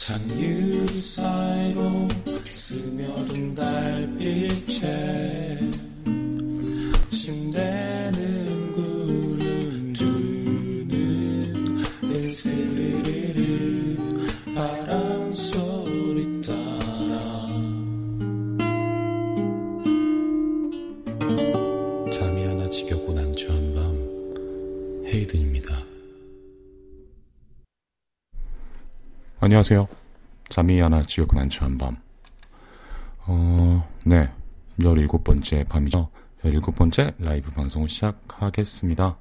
잔유 사이로 스며든 달빛에 안녕하세요. 잠이 안 와 지겹고 난처한 밤. 어, 네. 17번째 밤이죠. 17번째 라이브 방송을 시작하겠습니다.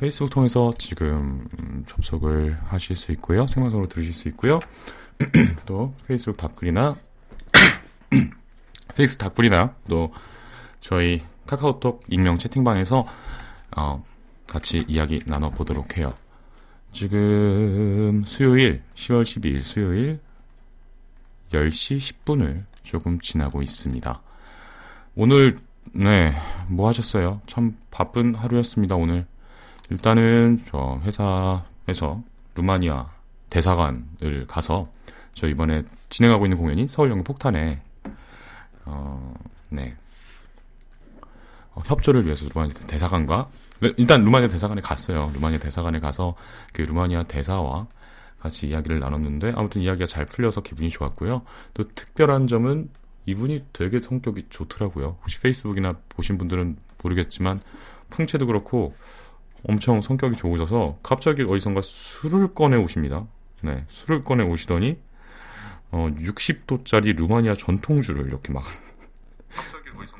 페이스북 통해서 지금 접속을 하실 수 있고요. 생방송으로 들으실 수 있고요. 또 페이스북 답글이나 페이스 답글이나 또 저희 카카오톡 익명 채팅방에서 어, 같이 이야기 나눠보도록 해요. 지금 수요일 10월 12일 수요일 10시 10분을 조금 지나고 있습니다. 오늘 네, 뭐 하셨어요? 참 바쁜 하루였습니다, 오늘. 일단은 저 회사에서 루마니아 대사관을 가서 저 이번에 진행하고 있는 공연이 서울연극 폭탄에 어, 네. 어, 협조를 위해서 루마니아 대사관과 네, 일단 루마니아 대사관에 갔어요. 루마니아 대사관에 가서 그 루마니아 대사와 같이 이야기를 나눴는데 아무튼 이야기가 잘 풀려서 기분이 좋았고요. 또 특별한 점은 이분이 되게 성격이 좋더라고요. 혹시 페이스북이나 보신 분들은 모르겠지만 풍채도 그렇고 엄청 성격이 좋으셔서 갑자기 어디선가 술을 꺼내 오십니다. 네, 술을 꺼내 오시더니 어, 60도짜리 루마니아 전통주를 이렇게 막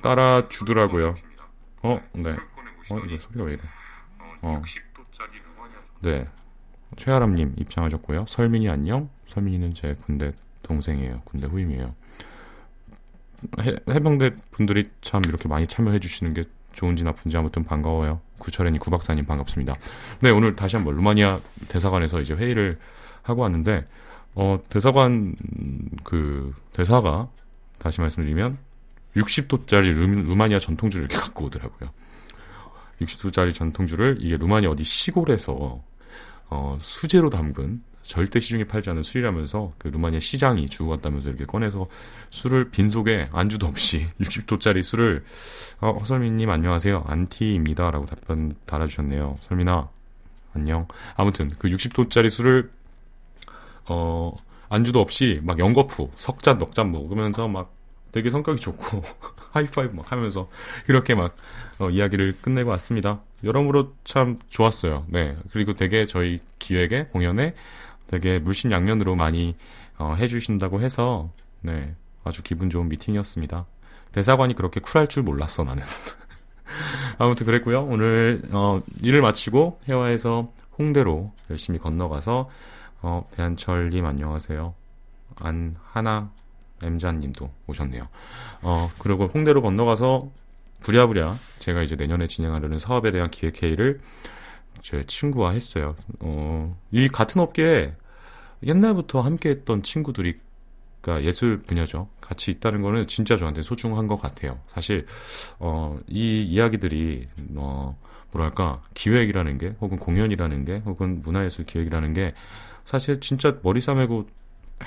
따라 주더라고요. 어, 네. 어, 이거 소리가 왜 이래? 어. 네. 최아람님 입장하셨고요. 설민이 안녕. 설민이는 제 군대 동생이에요. 군대 후임이에요. 해, 해병대 분들이 참 이렇게 많이 참여해 주시는 게 좋은지 나쁜지 아무튼 반가워요. 구철현이 구박사님 반갑습니다. 네, 오늘 다시 한번 루마니아 대사관에서 이제 회의를 하고 왔는데, 어, 대사관, 그, 대사가, 다시 말씀드리면, 60도짜리 루, 루마니아 전통주를 이렇게 갖고 오더라고요. 60도짜리 전통주를 이게 루마니아 어디 시골에서 어, 수제로 담근 절대 시중에 팔지 않는 술이라면서 그 루마니아 시장이 주고 갔다면서 이렇게 꺼내서 술을 빈속에 안주도 없이 60도짜리 술을 어, 허설민님 안녕하세요. 안티입니다라고 답변 달아주셨네요. 설민아 안녕. 아무튼 그 60도짜리 술을 어 안주도 없이 막 연거푸 석잔 넉잔 먹으면서 막 되게 성격이 좋고 하이파이브 막 하면서 이렇게 막 어, 이야기를 끝내고 왔습니다. 여러모로 참 좋았어요. 네. 그리고 되게 저희 기획에 공연에 되게 물심양면으로 많이 어, 해주신다고 해서 네 아주 기분 좋은 미팅이었습니다. 대사관이 그렇게 쿨할 줄 몰랐어 나는. 아무튼 그랬고요. 오늘 어, 일을 마치고 해화에서 홍대로 열심히 건너가서 어, 배한철님 안녕하세요. 안 하나 엠자님도 오셨네요. 어, 그리고 홍대로 건너가서 부랴부랴 제가 이제 내년에 진행하려는 사업에 대한 기획회의를 제 친구와 했어요. 어, 이 같은 업계에 옛날부터 함께 했던 친구들이 그러니까 예술 분야죠. 같이 있다는 거는 진짜 저한테 소중한 것 같아요. 사실 어, 이 이야기들이 어, 뭐랄까 기획이라는 게 혹은 공연이라는 게 혹은 문화예술 기획이라는 게 사실 진짜 머리 싸매고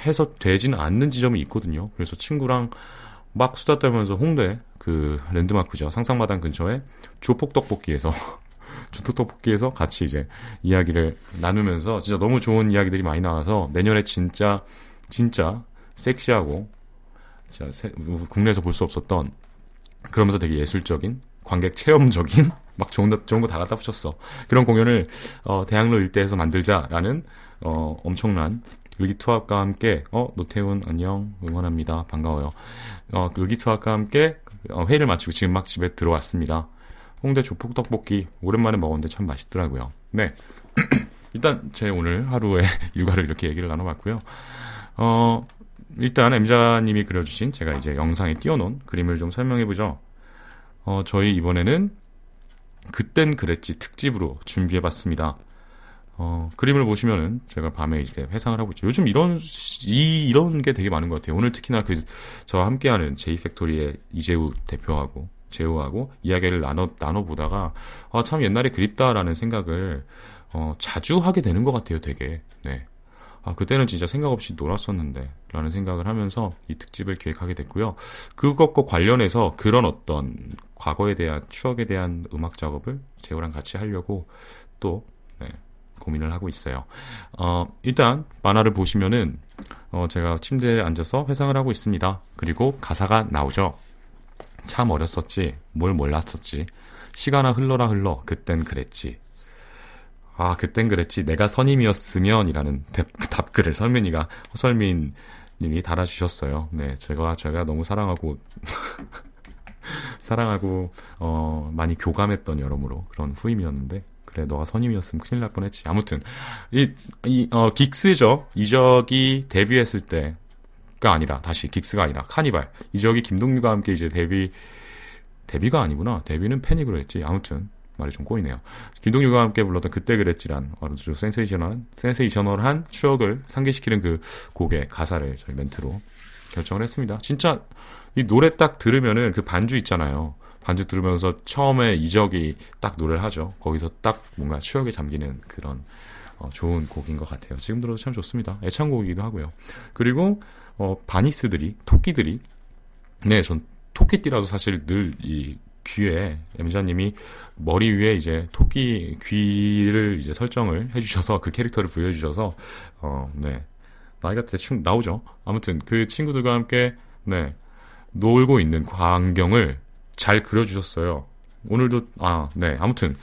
해서 되진 않는 지점이 있거든요. 그래서 친구랑 막 수다 떨면서 홍대 그 랜드마크죠. 상상마당 근처에 주폭 떡볶이에서 주폭 떡볶이에서 같이 이제 이야기를 나누면서 진짜 너무 좋은 이야기들이 많이 나와서 내년에 진짜 진짜 섹시하고 진짜 세, 국내에서 볼 수 없었던 그러면서 되게 예술적인 관객 체험적인 막 좋은 거, 좋은 거 다 갖다 붙였어. 그런 공연을 어, 대학로 일대에서 만들자라는 어, 엄청난 의기투합과 함께 어 노태훈 안녕 응원합니다. 반가워요. 어 의기투합과 함께 어, 회의를 마치고 지금 막 집에 들어왔습니다. 홍대 조폭 떡볶이 오랜만에 먹었는데 참 맛있더라고요. 네. 일단 제 오늘 하루의 일과를 이렇게 얘기를 나눠봤고요. 어 일단 엠자님이 그려주신 제가 이제 영상에 띄워놓은 그림을 좀 설명해보죠. 어 저희 이번에는 그땐 그랬지 특집으로 준비해봤습니다 어, 그림을 보시면은 제가 밤에 이제 회상을 하고 있죠. 요즘 이런 이 이런 게 되게 많은 것 같아요. 오늘 특히나 그 저와 함께하는 제이 팩토리의 이재우 대표하고 재우하고 이야기를 나눠 나눠 보다가 아, 참 옛날에 그립다라는 생각을 어, 자주 하게 되는 것 같아요. 되게 네. 아, 그때는 진짜 생각 없이 놀았었는데, 라는 생각을 하면서 이 특집을 기획하게 됐고요. 그것과 관련해서 그런 어떤 과거에 대한, 추억에 대한 음악 작업을 재호랑 같이 하려고 또, 네, 고민을 하고 있어요. 어, 일단, 만화를 보시면은, 어, 제가 침대에 앉아서 회상을 하고 있습니다. 그리고 가사가 나오죠. 참 어렸었지, 뭘 몰랐었지. 시간아 흘러라 흘러, 그땐 그랬지. 아, 그땐 그랬지. 내가 선임이었으면 이라는 답 글을 설민이가, 허설민 님이 달아주셨어요. 네, 제가, 제가 너무 사랑하고, 사랑하고, 어, 많이 교감했던 여러모로 그런 후임이었는데, 그래, 너가 선임이었으면 큰일 날 뻔했지. 아무튼, 이, 이, 어, 긱스죠. 이적이 데뷔했을 때가 아니라, 다시 긱스가 아니라, 카니발. 이적이 김동률과 함께 이제 데뷔, 데뷔가 아니구나. 데뷔는 패닉으로 했지. 아무튼, 말이 좀 꼬이네요. 김동률과 함께 불렀던 그땐 그랬지란 아주 센세이셔널한, 센세이셔널한 추억을 상기시키는 그 곡의 가사를 저희 멘트로 결정을 했습니다. 진짜 이 노래 딱 들으면은 그 반주 있잖아요. 반주 들으면서 처음에 이적이 딱 노래를 하죠. 거기서 딱 뭔가 추억에 잠기는 그런 어, 좋은 곡인 것 같아요. 지금 들어도 참 좋습니다. 애창곡이기도 하고요. 그리고 어, 바니스들이 토끼들이 네, 전 토끼띠라도 사실 늘 이 귀에 엠자님이 머리 위에 이제 토끼 귀를 이제 설정을 해주셔서 그 캐릭터를 부여해주셔서 어 네 나이가 대충 나오죠. 아무튼 그 친구들과 함께 네 놀고 있는 광경을 잘 그려주셨어요. 오늘도 아 네 아무튼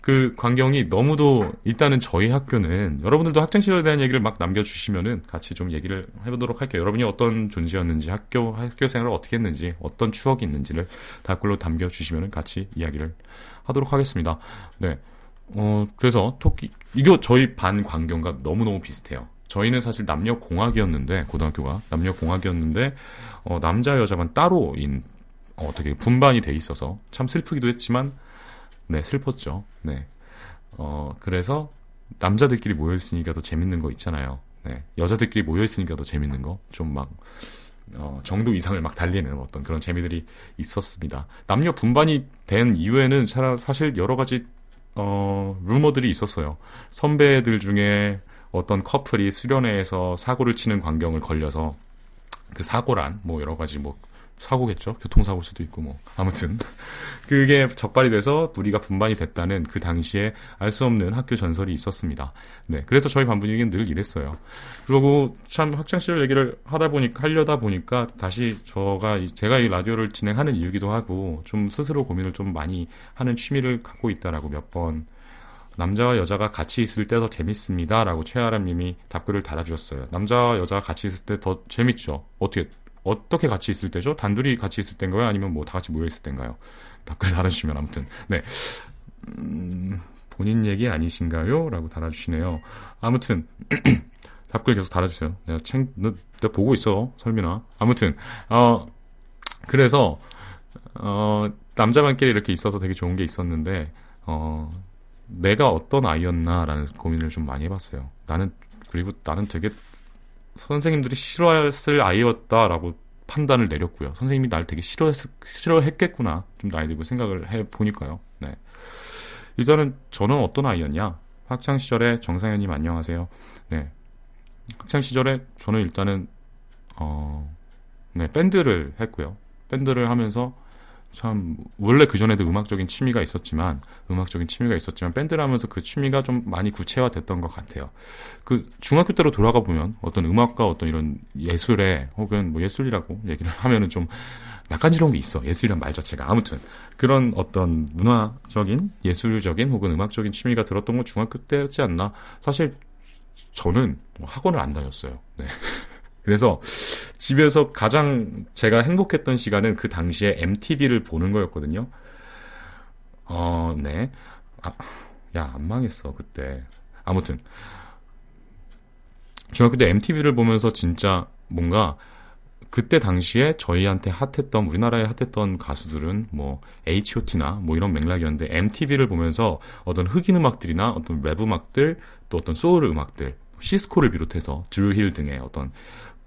그 광경이 너무도 일단은 저희 학교는 여러분들도 학창 시절에 대한 얘기를 막 남겨주시면은 같이 좀 얘기를 해보도록 할게요. 여러분이 어떤 존재였는지 학교 학교 생활을 어떻게 했는지 어떤 추억이 있는지를 댓글로 담겨주시면은 같이 이야기를 하도록 하겠습니다. 네. 어 그래서 토끼 이거 저희 반 광경과 너무 너무 비슷해요. 저희는 사실 남녀 공학이었는데 고등학교가 남녀 공학이었는데 어, 남자 여자만 따로인 어, 어떻게 분반이 돼 있어서 참 슬프기도 했지만 네, 슬펐죠. 네. 어, 그래서 남자들끼리 모여 있으니까 더 재밌는 거 있잖아요. 네. 여자들끼리 모여 있으니까 더 재밌는 거. 좀 막, 어, 정도 이상을 막 달리는 어떤 그런 재미들이 있었습니다. 남녀 분반이 된 이후에는 사실 여러 가지, 어, 루머들이 있었어요. 선배들 중에 어떤 커플이 수련회에서 사고를 치는 광경을 걸려서 그 사고란 뭐 여러 가지 뭐 사고겠죠. 교통사고일 수도 있고 뭐 아무튼 그게 적발이 돼서 우리가 분반이 됐다는 그 당시에 알 수 없는 학교 전설이 있었습니다. 네, 그래서 저희 반 분위기는 늘 이랬어요. 그리고 참 학창 시절 얘기를 하다 보니까 하려다 보니까 다시 저가 제가 이 라디오를 진행하는 이유기도 하고 좀 스스로 고민을 좀 많이 하는 취미를 갖고 있다라고 몇 번 남자와 여자가 같이 있을 때 더 재밌습니다라고 최아람 님이 답글을 달아주셨어요. 남자와 여자가 같이 있을 때 더 재밌죠. 어떻게 어떻게 같이 있을 때죠? 단둘이 같이 있을 때인가요? 아니면 뭐 다 같이 모여 있을 때인가요? 댓글 달아주시면 아무튼 네 음, 본인 얘기 아니신가요? 라고 달아주시네요. 아무튼 답글 계속 달아주세요. 내가 챙, 너, 내가 보고 있어, 설민아. 아무튼 어 그래서 어 남자만끼리 이렇게 있어서 되게 좋은 게 있었는데 어 내가 어떤 아이였나라는 고민을 좀 많이 해봤어요. 나는 그리고 나는 되게 선생님들이 싫어했을 아이였다라고 판단을 내렸고요. 선생님이 날 되게 싫어했, 싫어했겠구나. 좀 나이 들고 생각을 해 보니까요. 네. 일단은 저는 어떤 아이였냐? 학창 시절에 정상현님 안녕하세요. 네. 학창 시절에 저는 일단은 어, 네 밴드를 했고요. 밴드를 하면서 참 원래 그 전에도 음악적인 취미가 있었지만 음악적인 취미가 있었지만 밴드를 하면서 그 취미가 좀 많이 구체화됐던 것 같아요. 그 중학교 때로 돌아가 보면 어떤 음악과 어떤 이런 예술에 혹은 뭐 예술이라고 얘기를 하면은 좀 낯간지러운 게 있어. 예술이란 말 자체가 아무튼 그런 어떤 문화적인 예술적인 혹은 음악적인 취미가 들었던 건 중학교 때였지 않나. 사실 저는 뭐 학원을 안 다녔어요. 네. 그래서 집에서 가장 제가 행복했던 시간은 그 당시에 MTV를 보는 거였거든요. 어, 네. 아, 야, 안 망했어, 그때. 아무튼. 중학교 때 MTV를 보면서 진짜 뭔가 그때 당시에 저희한테 핫했던 우리나라에 핫했던 가수들은 뭐 H.O.T나 뭐 이런 맥락이었는데 MTV를 보면서 어떤 흑인 음악들이나 어떤 랩 음악들 또 어떤 소울 음악들 시스코를 비롯해서 드루 힐 등의 어떤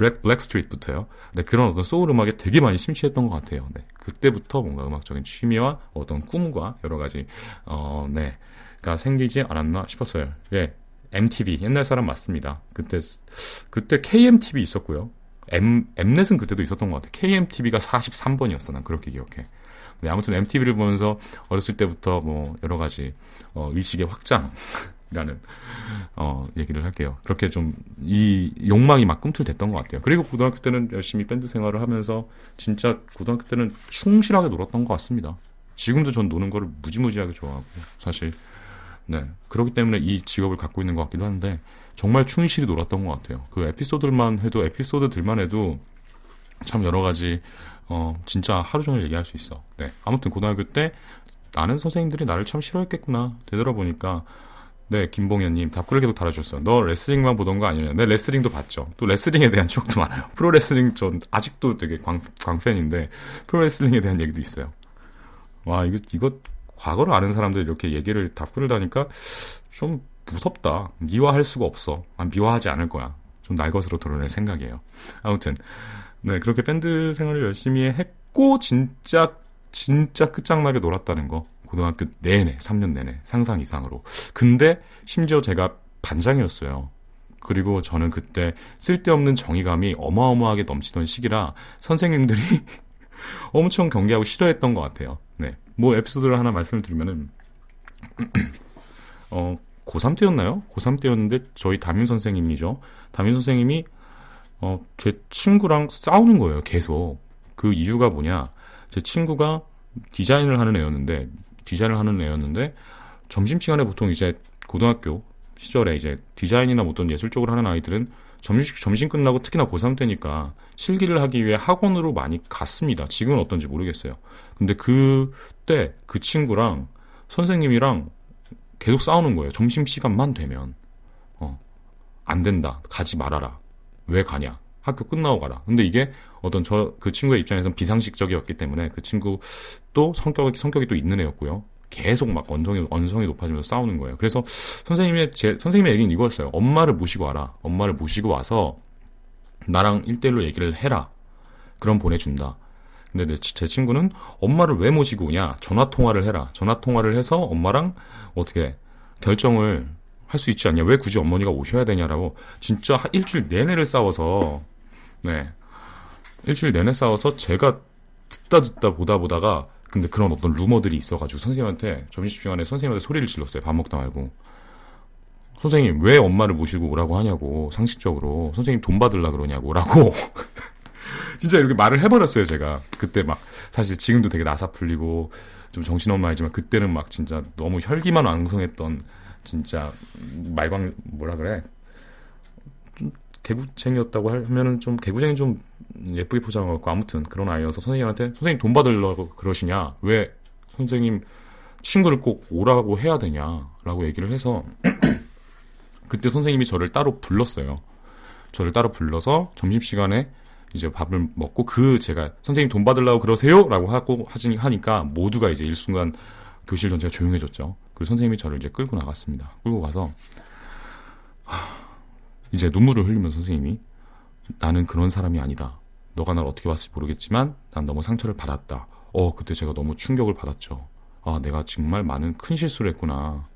블랙, 블랙 스트리트부터요. 네, 그런 어떤 소울 음악에 되게 많이 심취했던 것 같아요. 네, 그때부터 뭔가 음악적인 취미와 어떤 꿈과 여러 가지, 어, 네, 가 생기지 않았나 싶었어요. 예. MTV 옛날 사람 맞습니다. 그때 그때 KMTV 있었고요. M M넷은 그때도 있었던 것 같아요. KMTV가 43번이었어. 난 그렇게 기억해. 네, 아무튼 MTV를 보면서 어렸을 때부터 뭐 여러 가지 어, 의식의 확장이 라는 어, 얘기를 할게요. 그렇게 좀 이 욕망이 막 꿈틀댔던 것 같아요. 그리고 고등학교 때는 열심히 밴드 생활을 하면서 진짜 고등학교 때는 충실하게 놀았던 것 같습니다. 지금도 전 노는 거를 무지무지하게 좋아하고 사실 네 그렇기 때문에 이 직업을 갖고 있는 것 같기도 한데 정말 충실히 놀았던 것 같아요. 그 에피소드만 해도 에피소드들만 해도 참 여러 가지 어 진짜 하루 종일 얘기할 수 있어. 네 아무튼 고등학교 때 나는 선생님들이 나를 참 싫어했겠구나 되돌아보니까 네, 김봉현님 답글을 계속 달아주셨어요. 너 레슬링만 보던 거 아니냐? 네, 레슬링도 봤죠. 또 레슬링에 대한 추억도 많아요. 프로 레슬링 전 아직도 되게 광, 광팬인데 프로 레슬링에 대한 얘기도 있어요. 와, 이거 이거 과거를 아는 사람들 이렇게 얘기를 답글을 다니까 좀 무섭다. 미화할 수가 없어. 난 미화하지 않을 거야. 좀 날것으로 드러낼 생각이에요. 아무튼 네 그렇게 밴드 생활을 열심히 했고 진짜 진짜 끝장나게 놀았다는 거 고등학교 내내, 3년 내내, 상상 이상으로. 근데 심지어 제가 반장이었어요. 그리고 저는 그때 쓸데없는 정의감이 어마어마하게 넘치던 시기라 선생님들이 엄청 경계하고 싫어했던 것 같아요. 네. 뭐 에피소드를 하나 말씀을 드리면은, 어, 고3 때였나요? 고3 때였는데 저희 담임 선생님이죠. 담임 선생님이, 어, 제 친구랑 싸우는 거예요. 계속. 그 이유가 뭐냐. 제 친구가 디자인을 하는 애였는데 디자인을 하는 애였는데 점심시간에 보통 이제 고등학교 시절에 이제 디자인이나 뭐 어떤 예술 쪽으로 하는 아이들은 점심, 점심 끝나고 특히나 고3 때니까 실기를 하기 위해 학원으로 많이 갔습니다. 지금은 어떤지 모르겠어요. 근데 그때 그 친구랑 선생님이랑 계속 싸우는 거예요. 점심시간만 되면. 어, 안 된다. 가지 말아라. 왜 가냐. 학교 끝나고 가라. 근데 이게 어떤 저 그 친구의 입장에선 비상식적이었기 때문에 그 친구도 성격이 성격이 또 있는 애였고요. 계속 막 언성이 언성이 높아지면서 싸우는 거예요. 그래서 선생님의 제 선생님의 얘기는 이거였어요. 엄마를 모시고 와라. 엄마를 모시고 와서 나랑 1대1로 얘기를 해라. 그럼 보내준다. 근데 제 친구는 엄마를 왜 모시고 오냐? 전화 통화를 해라. 전화 통화를 해서 엄마랑 어떻게 결정을 할 수 있지 않냐? 왜 굳이 어머니가 오셔야 되냐라고 진짜 일주일 내내를 싸워서 네. 일주일 내내 싸워서 제가 듣다 듣다 보다 보다가 근데 그런 어떤 루머들이 있어가지고 선생님한테 점심시간에 선생님한테 소리를 질렀어요. 밥 먹다 말고. 선생님 왜 엄마를 모시고 오라고 하냐고 상식적으로. 선생님 돈 받을라 그러냐고라고. 진짜 이렇게 말을 해버렸어요 제가. 그때 막 사실 지금도 되게 나사 풀리고 좀 정신없나이지만 그때는 막 진짜 너무 혈기만 왕성했던 진짜 말광 뭐라 그래? 좀 개구쟁이였다고 하면은 좀 개구쟁이 좀 예쁘게 포장하고 아무튼 그런 아이여서 선생님한테 선생님 돈 받으려고 그러시냐 왜 선생님 친구를 꼭 오라고 해야 되냐라고 얘기를 해서 그때 선생님이 저를 따로 불렀어요. 저를 따로 불러서 점심시간에 이제 밥을 먹고 그 제가 선생님 돈 받으려고 그러세요라고 하고 하지 하니까 모두가 이제 일순간 교실 전체가 조용해졌죠. 그리고 선생님이 저를 이제 끌고 나갔습니다. 끌고 가서 하, 이제 눈물을 흘리면서 선생님이 나는 그런 사람이 아니다. 너가 날 어떻게 봤을지 모르겠지만 난 너무 상처를 받았다. 어, 그때 제가 너무 충격을 받았죠. 아, 내가 정말 많은 큰 실수를 했구나.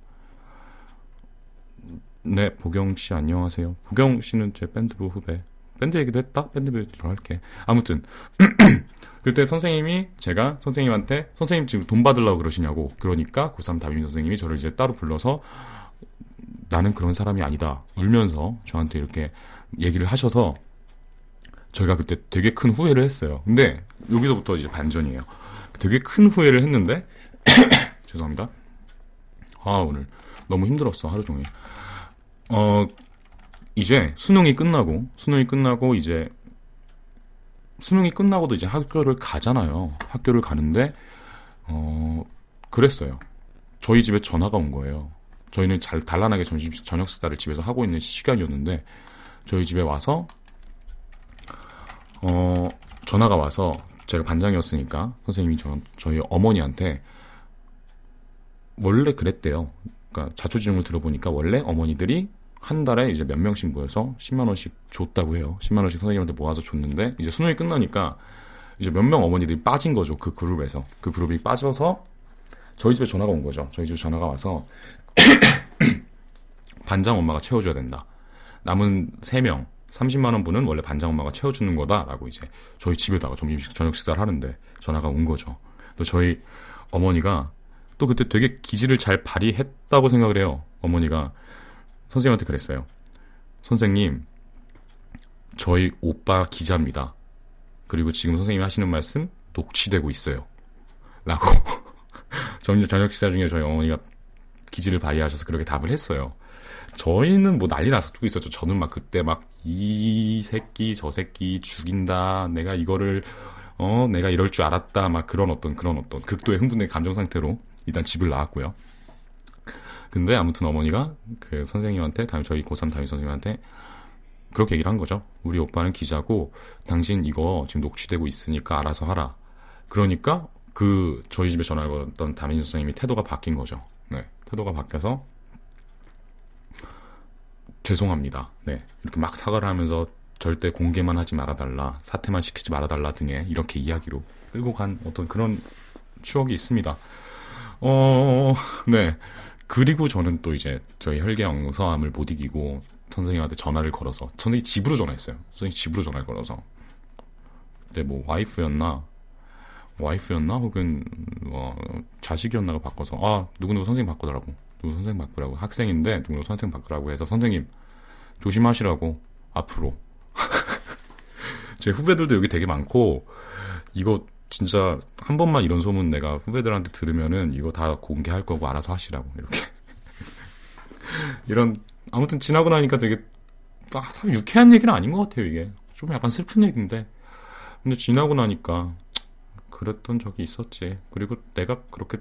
네, 보경 씨 안녕하세요. 보경 씨는 제 밴드부 후배. 밴드 얘기도 했다? 밴드 얘기로 할게. 아무튼 그때 선생님이 제가 선생님한테 선생님 지금 돈 받으려고 그러시냐고 그러니까 고3 담임 선생님이 저를 이제 따로 불러서 나는 그런 사람이 아니다. 울면서 저한테 이렇게 얘기를 하셔서 저희가 그때 되게 큰 후회를 했어요. 근데 여기서부터 이제 반전이에요. 되게 큰 후회를 했는데 죄송합니다. 아 오늘 너무 힘들었어 하루 종일. 어 이제 수능이 끝나고 수능이 끝나고 이제 수능이 끝나고도 이제 학교를 가잖아요. 학교를 가는데 어 그랬어요. 저희 집에 전화가 온 거예요. 저희는 잘 단란하게 점심 저녁 식사를 집에서 하고 있는 시간이었는데 저희 집에 와서 어 전화가 와서 제가 반장이었으니까 선생님이 저, 저희 어머니한테 원래 그랬대요. 그러니까 자초지종을 들어보니까 원래 어머니들이 한 달에 이제 몇 명씩 모여서 10만 원씩 줬다고 해요. 10만 원씩 선생님한테 모아서 줬는데 이제 수능이 끝나니까 이제 몇 명 어머니들이 빠진 거죠. 그 그룹에서 그 그룹이 빠져서 저희 집에 전화가 온 거죠. 저희 집에 전화가 와서 반장 엄마가 채워줘야 된다. 남은 3명, 30만원 분은 원래 반장 엄마가 채워주는 거다라고 이제 저희 집에다가 점심 저녁 식사를 하는데 전화가 온 거죠. 또 저희 어머니가 또 그때 되게 기질을 잘 발휘했다고 생각을 해요. 어머니가 선생님한테 그랬어요. 선생님, 저희 오빠 기자입니다. 그리고 지금 선생님이 하시는 말씀 녹취되고 있어요. 라고 저녁 식사 중에 저희 어머니가 기질을 발휘하셔서 그렇게 답을 했어요. 저희는 뭐 난리 나서 뛰고 있었죠. 저는 막 그때 막 이 새끼 저 새끼 죽인다. 내가 이거를 어 내가 이럴 줄 알았다. 막 그런 어떤 그런 어떤 극도의 흥분된 감정 상태로 일단 집을 나왔고요. 근데 아무튼 어머니가 그 선생님한테 담임 저희 고3 담임 선생님한테 그렇게 얘기를 한 거죠. 우리 오빠는 기자고 당신 이거 지금 녹취되고 있으니까 알아서 하라. 그러니까 그 저희 집에 전화를 걸었던 담임 선생님이 태도가 바뀐 거죠. 네. 태도가 바뀌어서 죄송합니다. 네. 이렇게 막 사과를 하면서 절대 공개만 하지 말아달라, 사퇴만 시키지 말아달라 등의 이렇게 이야기로 끌고 간 어떤 그런 추억이 있습니다. 어, 네. 그리고 저는 또 이제 저희 혈계형 서암을 못 이기고 선생님한테 전화를 걸어서 선생님 집으로 전화했어요. 선생님 집으로 전화를 걸어서. 근데 뭐 와이프였나 와이프였나? 혹은 뭐 자식이었나가 바꿔서 아 누구누구 선생님 바꾸더라고. 누구 선생님 바꾸라고. 학생인데 누구누구 선생님 바꾸라고 해서 선생님 조심하시라고 앞으로. 제 후배들도 여기 되게 많고 이거 진짜 한 번만 이런 소문 내가 후배들한테 들으면은 이거 다 공개할 거고 알아서 하시라고 이렇게. 이런 아무튼 지나고 나니까 되게 아, 참 유쾌한 얘기는 아닌 것 같아요 이게. 좀 약간 슬픈 얘기인데. 근데 지나고 나니까 그랬던 적이 있었지. 그리고 내가 그렇게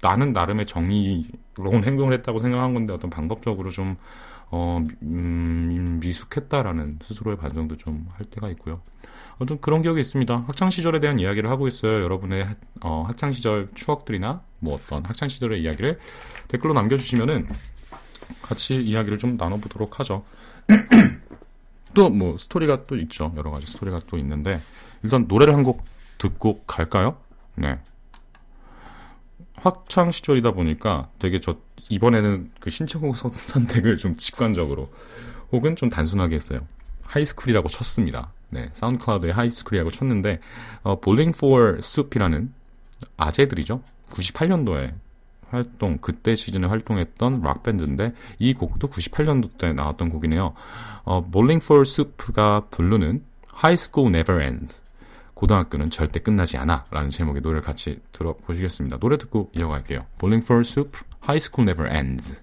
나는 나름의 정의로운 행동을 했다고 생각한 건데 어떤 방법적으로 좀 어, 음, 미숙했다라는 스스로의 반성도 좀 할 때가 있고요. 어떤 그런 기억이 있습니다. 학창 시절에 대한 이야기를 하고 있어요. 여러분의 어, 학창 시절 추억들이나 뭐 어떤 학창 시절의 이야기를 댓글로 남겨주시면은 같이 이야기를 좀 나눠보도록 하죠. 또 뭐 스토리가 또 있죠. 여러 가지 스토리가 또 있는데 일단 노래를 한 곡 듣고 갈까요? 네. 학창 시절이다 보니까 되게 저 이번에는 그 신청곡 선택을 좀 직관적으로 혹은 좀 단순하게 했어요. high school이라고 쳤습니다. 네, SoundCloud에 high school이라고 쳤는데 어, Bowling for Soup이라는 아재들이죠. 98년도에 활동 그때 시즌에 활동했던 락 밴드인데 이 곡도 98년도 때 나왔던 곡이네요. 어, Bowling for Soup가 부르는 High School Never Ends 고등학교는 절대 끝나지 않아 라는 제목의 노래를 같이 들어보시겠습니다. 노래 듣고 이어갈게요. Bowling for Soup, High School Never Ends.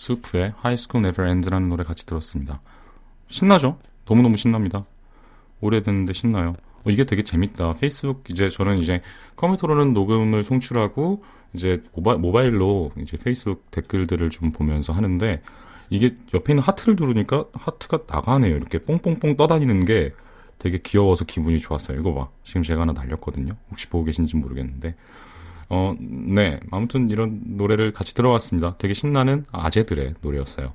4 수프의 High School Never Ends라는 노래 같이 들었습니다. 신나죠? 너무너무 신납니다. 오래됐는데 신나요. 어, 이게 되게 재밌다. 페이스북 이제 저는 이제 컴퓨터로는 녹음을 송출하고 이제 모바, 모바일로 이제 페이스북 댓글들을 좀 보면서 하는데 이게 옆에 있는 하트를 누르니까 하트가 나가네요. 이렇게 뽕뽕뽕 떠다니는 게 되게 귀여워서 기분이 좋았어요. 이거 봐. 지금 제가 하나 날렸거든요. 혹시 보고 계신지 모르겠는데. 어, 네. 아무튼 이런 노래를 같이 들어봤습니다. 되게 신나는 아재들의 노래였어요.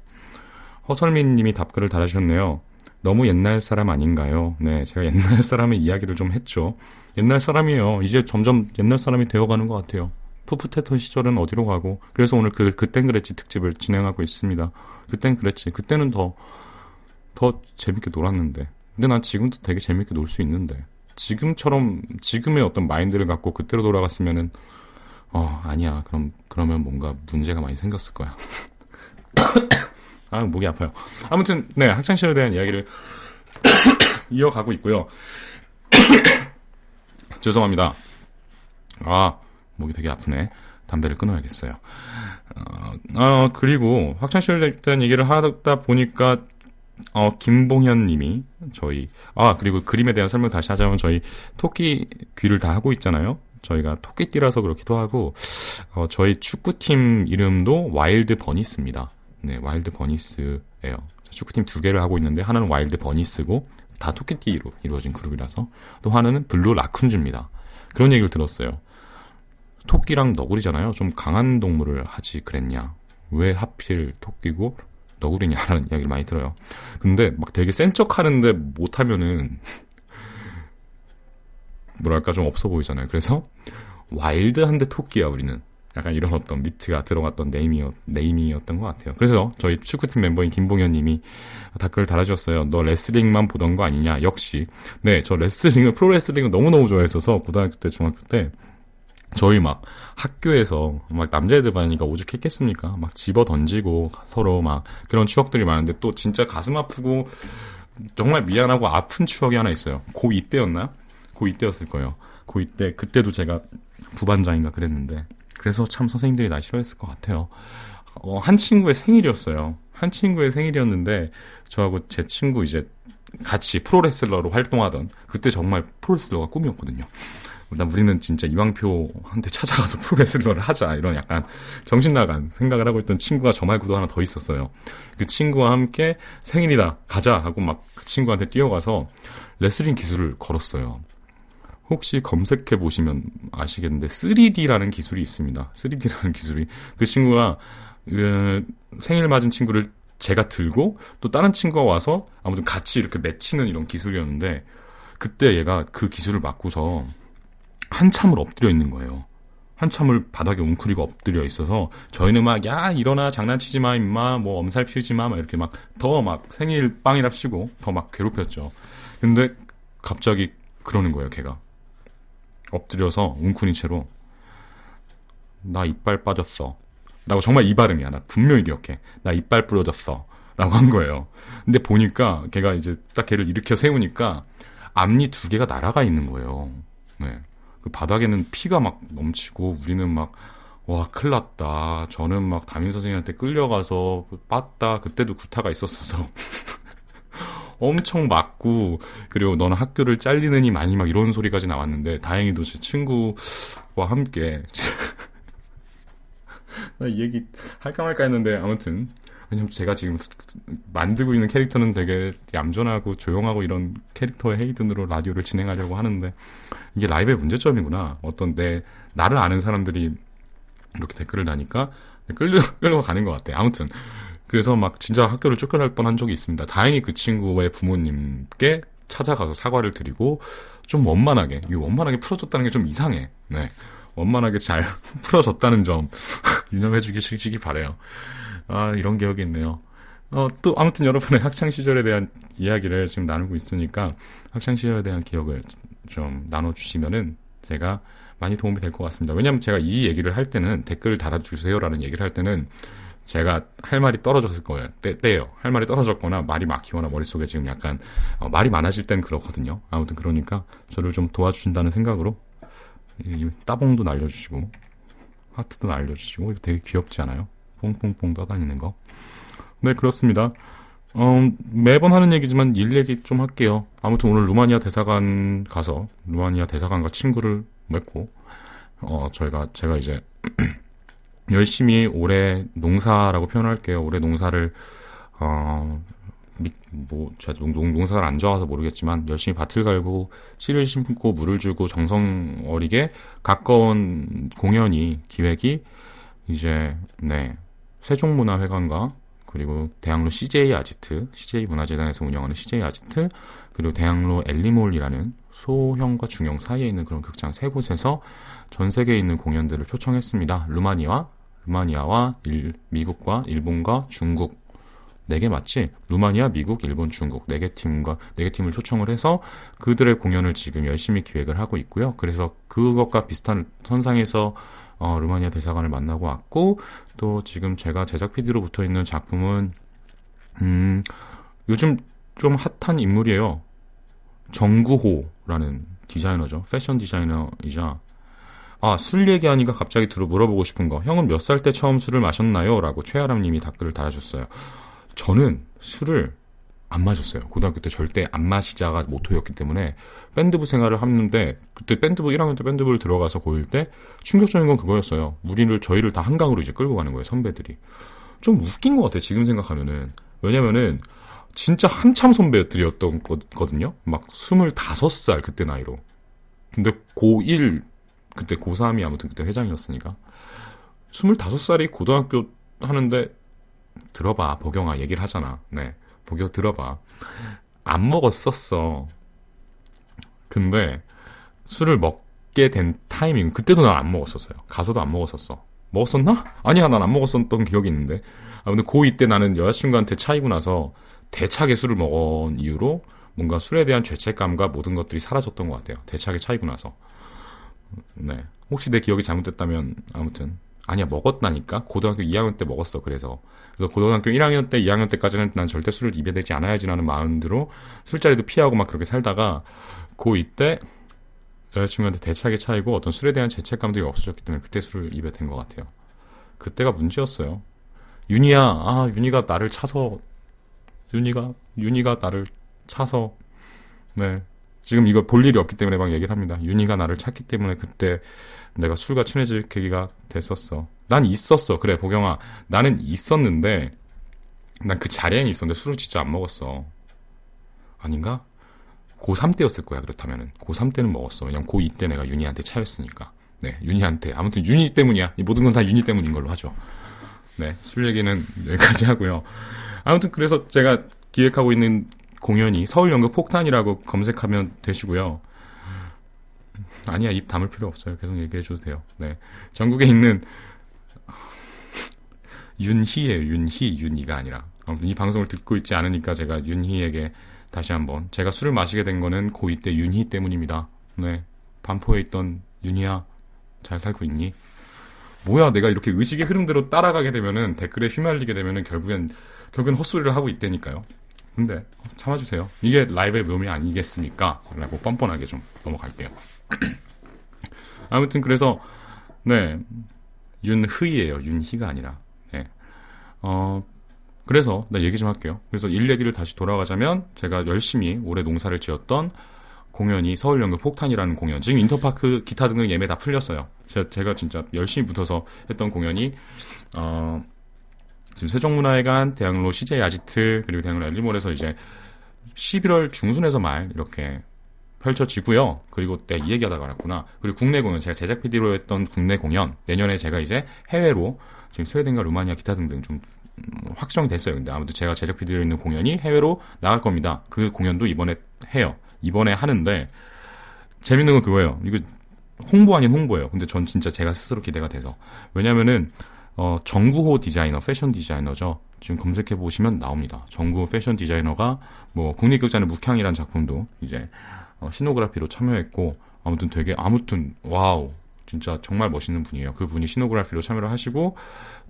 허설민 님이 답글을 달아주셨네요. 너무 옛날 사람 아닌가요? 네, 제가 옛날 사람의 이야기를 좀 했죠. 옛날 사람이에요. 이제 점점 옛날 사람이 되어가는 것 같아요. 푸푸테톤 시절은 어디로 가고 그래서 오늘 그 그땐 그랬지 특집을 진행하고 있습니다. 그땐 그랬지. 그때는 더더 재밌게 놀았는데. 근데 난 지금도 되게 재밌게 놀 수 있는데. 지금처럼 지금의 어떤 마인드를 갖고 그때로 돌아갔으면은 어 아니야. 그럼 그러면 뭔가 문제가 많이 생겼을 거야. 아 목이 아파요. 아무튼 네 학창 시절에 대한 이야기를 이어가고 있고요. 죄송합니다. 아 목이 되게 아프네. 담배를 끊어야겠어요. 어, 어, 그리고 학창시절에 대한 얘기를 하다 보니까 어, 김봉현 님이 저희 아 그리고 그림에 대한 설명 다시 하자면 저희 토끼 귀를 다 하고 있잖아요. 저희가 토끼띠라서 그렇기도 하고 어, 저희 축구팀 이름도 Wild Bunnies입니다. 네, Wild Bunnies예요. 축구팀 두 개를 하고 있는데 하나는 Wild Bunnies고 다 토끼띠로 이루어진 그룹이라서 또 하나는 Blue Raccoons입니다. 그런 얘기를 들었어요. 토끼랑 너구리잖아요. 좀 강한 동물을 하지 그랬냐. 왜 하필 토끼고 너구리냐라는 이야기를 많이 들어요. 근데 막 되게 센 척 하는데 못하면은 뭐랄까 좀 없어 보이잖아요. 그래서 wild한데 토끼야 우리는. 약간 이런 어떤 위트가 들어갔던 name이었, name이었던 것 같아요. 그래서 저희 축구팀 멤버인 김봉현 님이 댓글을 달아주셨어요. 너 레슬링만 보던 거 아니냐? 역시. 네, 저 레슬링을, 프로레슬링을 너무너무 좋아했어서 고등학교 때, 중학교 때 저희 막 학교에서 막 남자애들 반이니까 오죽했겠습니까? 막 집어 던지고 서로 막 그런 추억들이 많은데 또 진짜 가슴 아프고 정말 미안하고 아픈 추억이 하나 있어요. 고2 때였나요? 고2 때였을 거예요. 고2 때, 그때도 제가 부반장인가 그랬는데 그래서 참 선생님들이 나 싫어했을 것 같아요. 어, 한 친구의 생일이었어요. 한 친구의 생일이었는데 저하고 제 친구 이제 같이 프로레슬러로 활동하던 그때 정말 프로레슬러가 꿈이었거든요. 난 우리는 진짜 이왕표한테 찾아가서 프로레슬러를 하자 이런 약간 정신 나간 생각을 하고 있던 친구가 저 말고도 하나 더 있었어요. 그 친구와 함께 생일이다 가자 하고 막 그 친구한테 뛰어가서 레슬링 기술을 걸었어요. 혹시 검색해 보시면 아시겠는데 3D라는 기술이 있습니다. 3D라는 기술이 그 친구가 그 생일 맞은 친구를 제가 들고 또 다른 친구가 와서 아무튼 같이 이렇게 맺히는 이런 기술이었는데 그때 얘가 그 기술을 맞고서 한참을 엎드려 있는 거예요. 한참을 바닥에 웅크리고 엎드려 있어서 저희는 막 야 일어나 장난치지 마 임마 뭐 엄살 피우지 마 막 이렇게 막 더 막 생일 빵이랍시고 더 막 괴롭혔죠. 근데 갑자기 그러는 거예요 걔가 엎드려서 웅크린 채로 나 이빨 빠졌어. 라고 정말 이 발음이야. 나 분명히 기억해. 나 이빨 부러졌어. 라고 한 거예요. 근데 보니까 걔가 이제 딱 걔를 일으켜 세우니까 앞니 두 개가 날아가 있는 거예요. 네. 그 바닥에는 피가 막 넘치고 우리는 막, 와, 큰일 났다. 저는 막 담임 선생님한테 끌려가서 빻다. 그때도 구타가 있었어서. 엄청 맞고, 그리고 너는 학교를 잘리느니 많이 막 이런 소리까지 나왔는데, 다행히도 제 친구와 함께, 나 이 얘기 할까 말까 했는데, 아무튼, 왜냐면 제가 지금 만들고 있는 캐릭터는 되게 얌전하고 조용하고 이런 캐릭터의 헤이든으로 라디오를 진행하려고 하는데 이게 라이브의 문제점이구나. 어떤 내 나를 아는 사람들이 이렇게 댓글을 다니까 끌려 끌려가는 것 같아. 아무튼 그래서 막 진짜 학교를 쫓겨날 뻔한 적이 있습니다. 다행히 그 친구의 부모님께 찾아가서 사과를 드리고 좀 원만하게 이 원만하게 풀어줬다는 게 좀 이상해. 네. 원만하게 잘 풀어졌다는 점 유념해 주시기 바래요. 아, 이런 기억이 있네요. 어, 또, 아무튼 여러분의 학창 시절에 대한 이야기를 지금 나누고 있으니까, 학창 시절에 대한 기억을 좀 나눠 주시면은, 제가 많이 도움이 될 것 같습니다. 왜냐면 제가 이 얘기를 할 때는, 댓글을 달아주세요라는 얘기를 할 때는, 제가 할 말이 떨어졌을 거예요. 때, 때요. 할 말이 떨어졌거나, 말이 막히거나, 머릿속에 지금 약간, 어, 말이 많아질 땐 그렇거든요. 아무튼 그러니까, 저를 좀 도와주신다는 생각으로, 이, 따봉도 날려주시고, 하트도 날려주시고, 되게 귀엽지 않아요? 뽕뽕뽕 떠다니는 거. 네, 그렇습니다. 어, 매번 하는 얘기지만 일 얘기 좀 할게요. 아무튼 오늘 루마니아 대사관 가서 루마니아 대사관과 친구를 맺고 어, 저희가 제가 이제 열심히 올해 농사라고 표현할게요. 올해 농사를 어, 미, 뭐 제가 농, 농사를 안 좋아서 모르겠지만 열심히 밭을 갈고 씨를 심고 물을 주고 정성 어리게 가까운 공연이 기획이 이제 네 세종문화회관과 그리고 대학로 CJ 아지트, CJ 문화재단에서 운영하는 CJ 아지트, 그리고 대학로 엘리몰이라는 소형과 중형 사이에 있는 그런 극장 세 곳에서 전 세계에 있는 공연들을 초청했습니다. 루마니아, 루마니아와 일, 미국과 일본과 중국 네 개 맞지? 루마니아, 미국, 일본, 중국 네 개 팀과 네 개 팀을 초청을 해서 그들의 공연을 지금 열심히 기획을 하고 있고요. 그래서 그것과 비슷한 선상에서 어, 루마니아 대사관을 만나고 왔고 또 지금 제가 제작 PD로 붙어 있는 작품은 음, 요즘 좀 핫한 인물이에요. 정구호라는 디자이너죠. 패션 디자이너이자 아, 술 얘기하니까 갑자기 들어 물어보고 싶은 거. 형은 몇 살 때 처음 술을 마셨나요? 라고 최아람 님이 댓글을 달아줬어요. 저는 술을 안 마셨어요. 고등학교 때 절대 안 마시자가 모토였기 때문에 밴드부 생활을 하는데 그때 밴드부 1학년 때 밴드부를 들어가서 고1 때 충격적인 건 그거였어요. 우리를 저희를 다 한강으로 이제 끌고 가는 거예요. 선배들이. 좀 웃긴 것 같아요. 지금 생각하면은. 왜냐면은 진짜 한참 선배들이었던 거거든요. 막 25살 그때 나이로. 근데 고1 그때 고3이 아무튼 그때 회장이었으니까 25살이 고등학교 하는데 들어봐 보경아 얘기를 하잖아. 네. 보경 들어봐. 안 먹었었어. 근데 술을 먹게 된 타이밍 그때도 난 안 먹었었어요. 가서도 안 먹었었어. 먹었었나? 아니야, 난 안 먹었었던 기억이 있는데. 아, 근데 고2 때 나는 여자친구한테 차이고 나서 대차게 술을 먹은 이유로 뭔가 술에 대한 죄책감과 모든 것들이 사라졌던 것 같아요. 대차게 차이고 나서. 네. 혹시 내 기억이 잘못됐다면 아무튼. 아니야 먹었다니까? 고등학교 2학년 때 먹었어 그래서. 그래서 고등학교 1학년 때 2학년 때까지는 난 절대 술을 입에 대지 않아야지라는 마음으로 술자리도 피하고 막 그렇게 살다가 고2 때 여자친구한테 대차게 차이고 어떤 술에 대한 죄책감들이 없어졌기 때문에 그때 술을 입에 댄 것 같아요. 그때가 문제였어요. 윤희야 아 윤희가 나를 차서 윤희가 윤희가 나를 차서 네 지금 이거 볼 일이 없기 때문에 막 얘기를 합니다. 윤희가 나를 찾기 때문에 그때 내가 술과 친해질 계기가 됐었어. 난 있었어. 그래, 보경아. 나는 있었는데, 난 그 자리에는 있었는데 술을 진짜 안 먹었어. 아닌가? 고3 때였을 거야, 그렇다면은. 고3 때는 먹었어. 왜냐면 고2 때 내가 윤희한테 차였으니까. 네, 윤희한테. 아무튼 윤희 때문이야. 이 모든 건 다 윤희 때문인 걸로 하죠. 네, 술 얘기는 여기까지 하고요. 아무튼 그래서 제가 기획하고 있는 공연이 서울연극 폭탄이라고 검색하면 되시고요. 아니야, 입 담을 필요 없어요. 계속 얘기해줘도 돼요. 네. 전국에 있는, 윤희예요, 윤희, 윤희가 아니라. 아무튼 이 방송을 듣고 있지 않으니까 제가 윤희에게 다시 한번. 제가 술을 마시게 된 거는 고2 때 윤희 때문입니다. 네. 반포에 있던 윤희야, 잘 살고 있니? 뭐야, 내가 이렇게 의식의 흐름대로 따라가게 되면은, 댓글에 휘말리게 되면은 결국엔, 결국엔 헛소리를 하고 있다니까요. 근데 참아주세요. 이게 라이브의 묘미 아니겠습니까? 라고 뻔뻔하게 좀 넘어갈게요. 아무튼 그래서 네 윤흐이에요. 윤희가 아니라. 네. 어 그래서 나 얘기 좀 할게요. 그래서 일 얘기를 다시 돌아가자면 제가 열심히 올해 농사를 지었던 공연이 서울연극 폭탄이라는 공연. 지금 인터파크 기타 등등 예매 다 풀렸어요. 제가, 제가 진짜 열심히 붙어서 했던 공연이 어 지금 세종문화회관, 대학로 CJ 아지트, 그리고 대학로 엘리몰에서 이제 11월 중순에서 말 이렇게 펼쳐지고요. 그리고 내가 이 얘기하다가 말았구나. 그리고 국내 공연, 제가 제작 PD로 했던 국내 공연, 내년에 제가 이제 해외로 지금 스웨덴과 루마니아 기타 등등 좀 음, 확정이 됐어요. 근데 아무튼 제가 제작 PD로 있는 공연이 해외로 나갈 겁니다. 그 공연도 이번에 해요. 이번에 하는데 재밌는 건 그거예요. 이거 홍보 아닌 홍보예요. 근데 전 진짜 제가 스스로 기대가 돼서 왜냐면은 어, 정구호 디자이너, 패션 디자이너죠. 지금 검색해 보시면 나옵니다. 정구호 패션 디자이너가 뭐 국립극장의 묵향이라는 작품도 이제 어, scenography로 참여했고 아무튼 되게 아무튼 wow 진짜 정말 멋있는 분이에요. 그 분이 scenography로 참여를 하시고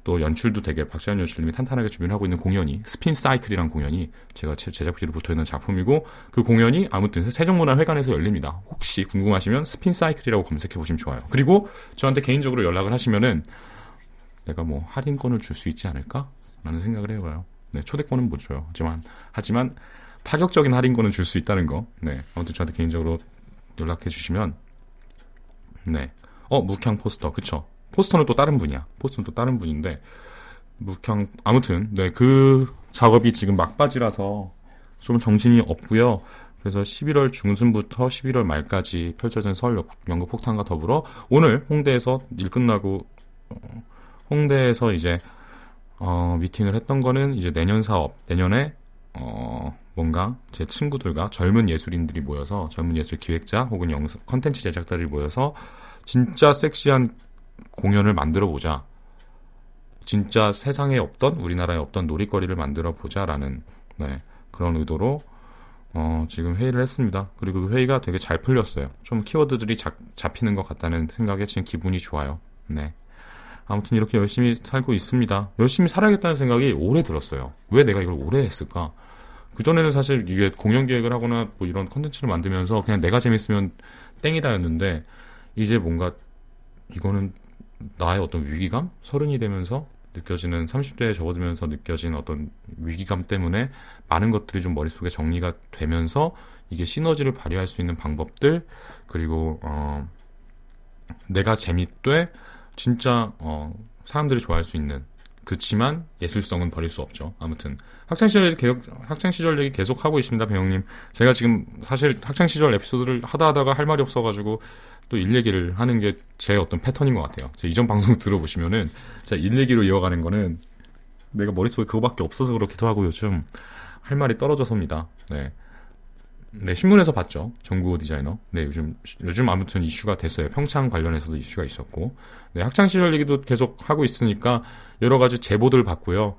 또 연출도 되게 박시환 연출님이 탄탄하게 준비를 하고 있는 공연이 Spin Cycle이라는 공연이 제가 제작 PD로 붙어 있는 작품이고 그 공연이 아무튼 세종문화회관에서 열립니다. 혹시 궁금하시면 스핀 사이클이라고 검색해 보시면 좋아요. 그리고 저한테 개인적으로 연락을 하시면은 내가 뭐 할인권을 줄 수 있지 않을까? 라는 생각을 해봐요. 네, 초대권은 못 줘요. 하지만, 하지만 파격적인 할인권은 줄 수 있다는 거. 네, 아무튼 저한테 개인적으로 연락해 주시면, 네. 어, 묵향 포스터. 그쵸. 포스터는 또 다른 분이야. 포스터는 또 다른 분인데, 묵향, 아무튼, 네, 그 작업이 지금 막바지라서 좀 정신이 없고요. 그래서 11월 중순부터 11월 말까지 펼쳐진 서울 연극 폭탄과 더불어 오늘 홍대에서 일 끝나고 어, 홍대에서 이제 어, 미팅을 했던 거는 이제 내년 사업, 내년에 어, 뭔가 제 친구들과 젊은 예술인들이 모여서 젊은 예술 기획자 혹은 영상 컨텐츠 제작자들이 모여서 진짜 섹시한 공연을 만들어 보자. 진짜 세상에 없던 우리나라에 없던 놀이거리를 만들어 보자라는 네, 그런 의도로 어, 지금 회의를 했습니다. 그리고 그 회의가 되게 잘 풀렸어요. 좀 키워드들이 자, 잡히는 것 같다는 생각에 지금 기분이 좋아요. 네. 아무튼 이렇게 열심히 살고 있습니다. 열심히 살아야겠다는 생각이 오래 들었어요. 왜 내가 이걸 오래 했을까? 그전에는 사실 이게 공연 기획을 하거나 뭐 이런 컨텐츠를 만들면서 그냥 내가 재밌으면 땡이다였는데 이제 뭔가 이거는 나의 어떤 위기감? 서른이 되면서 느껴지는 30대에 접어들면서 느껴진 어떤 위기감 때문에 많은 것들이 좀 머릿속에 정리가 되면서 이게 시너지를 발휘할 수 있는 방법들 그리고 어 내가 재밌되 진짜 어 사람들이 좋아할 수 있는 그렇지만 예술성은 버릴 수 없죠. 아무튼 학창 시절 계속 학창 시절 얘기 계속 하고 있습니다, 배영님. 제가 지금 사실 학창 시절 에피소드를 하다 하다가 할 말이 없어가지고 또 일 얘기를 하는 게 제 어떤 패턴인 것 같아요. 제 이전 방송 들어보시면은 제가 일 얘기로 이어가는 거는 내가 머릿속에 그거밖에 없어서 그렇기도 하고 요즘 할 말이 떨어져서입니다. 네. 네, 신문에서 봤죠. 정구호 디자이너. 네, 요즘, 요즘 아무튼 이슈가 됐어요. 평창 관련해서도 이슈가 있었고. 네, 학창시절 얘기도 계속 하고 있으니까 여러 가지 제보들 받고요.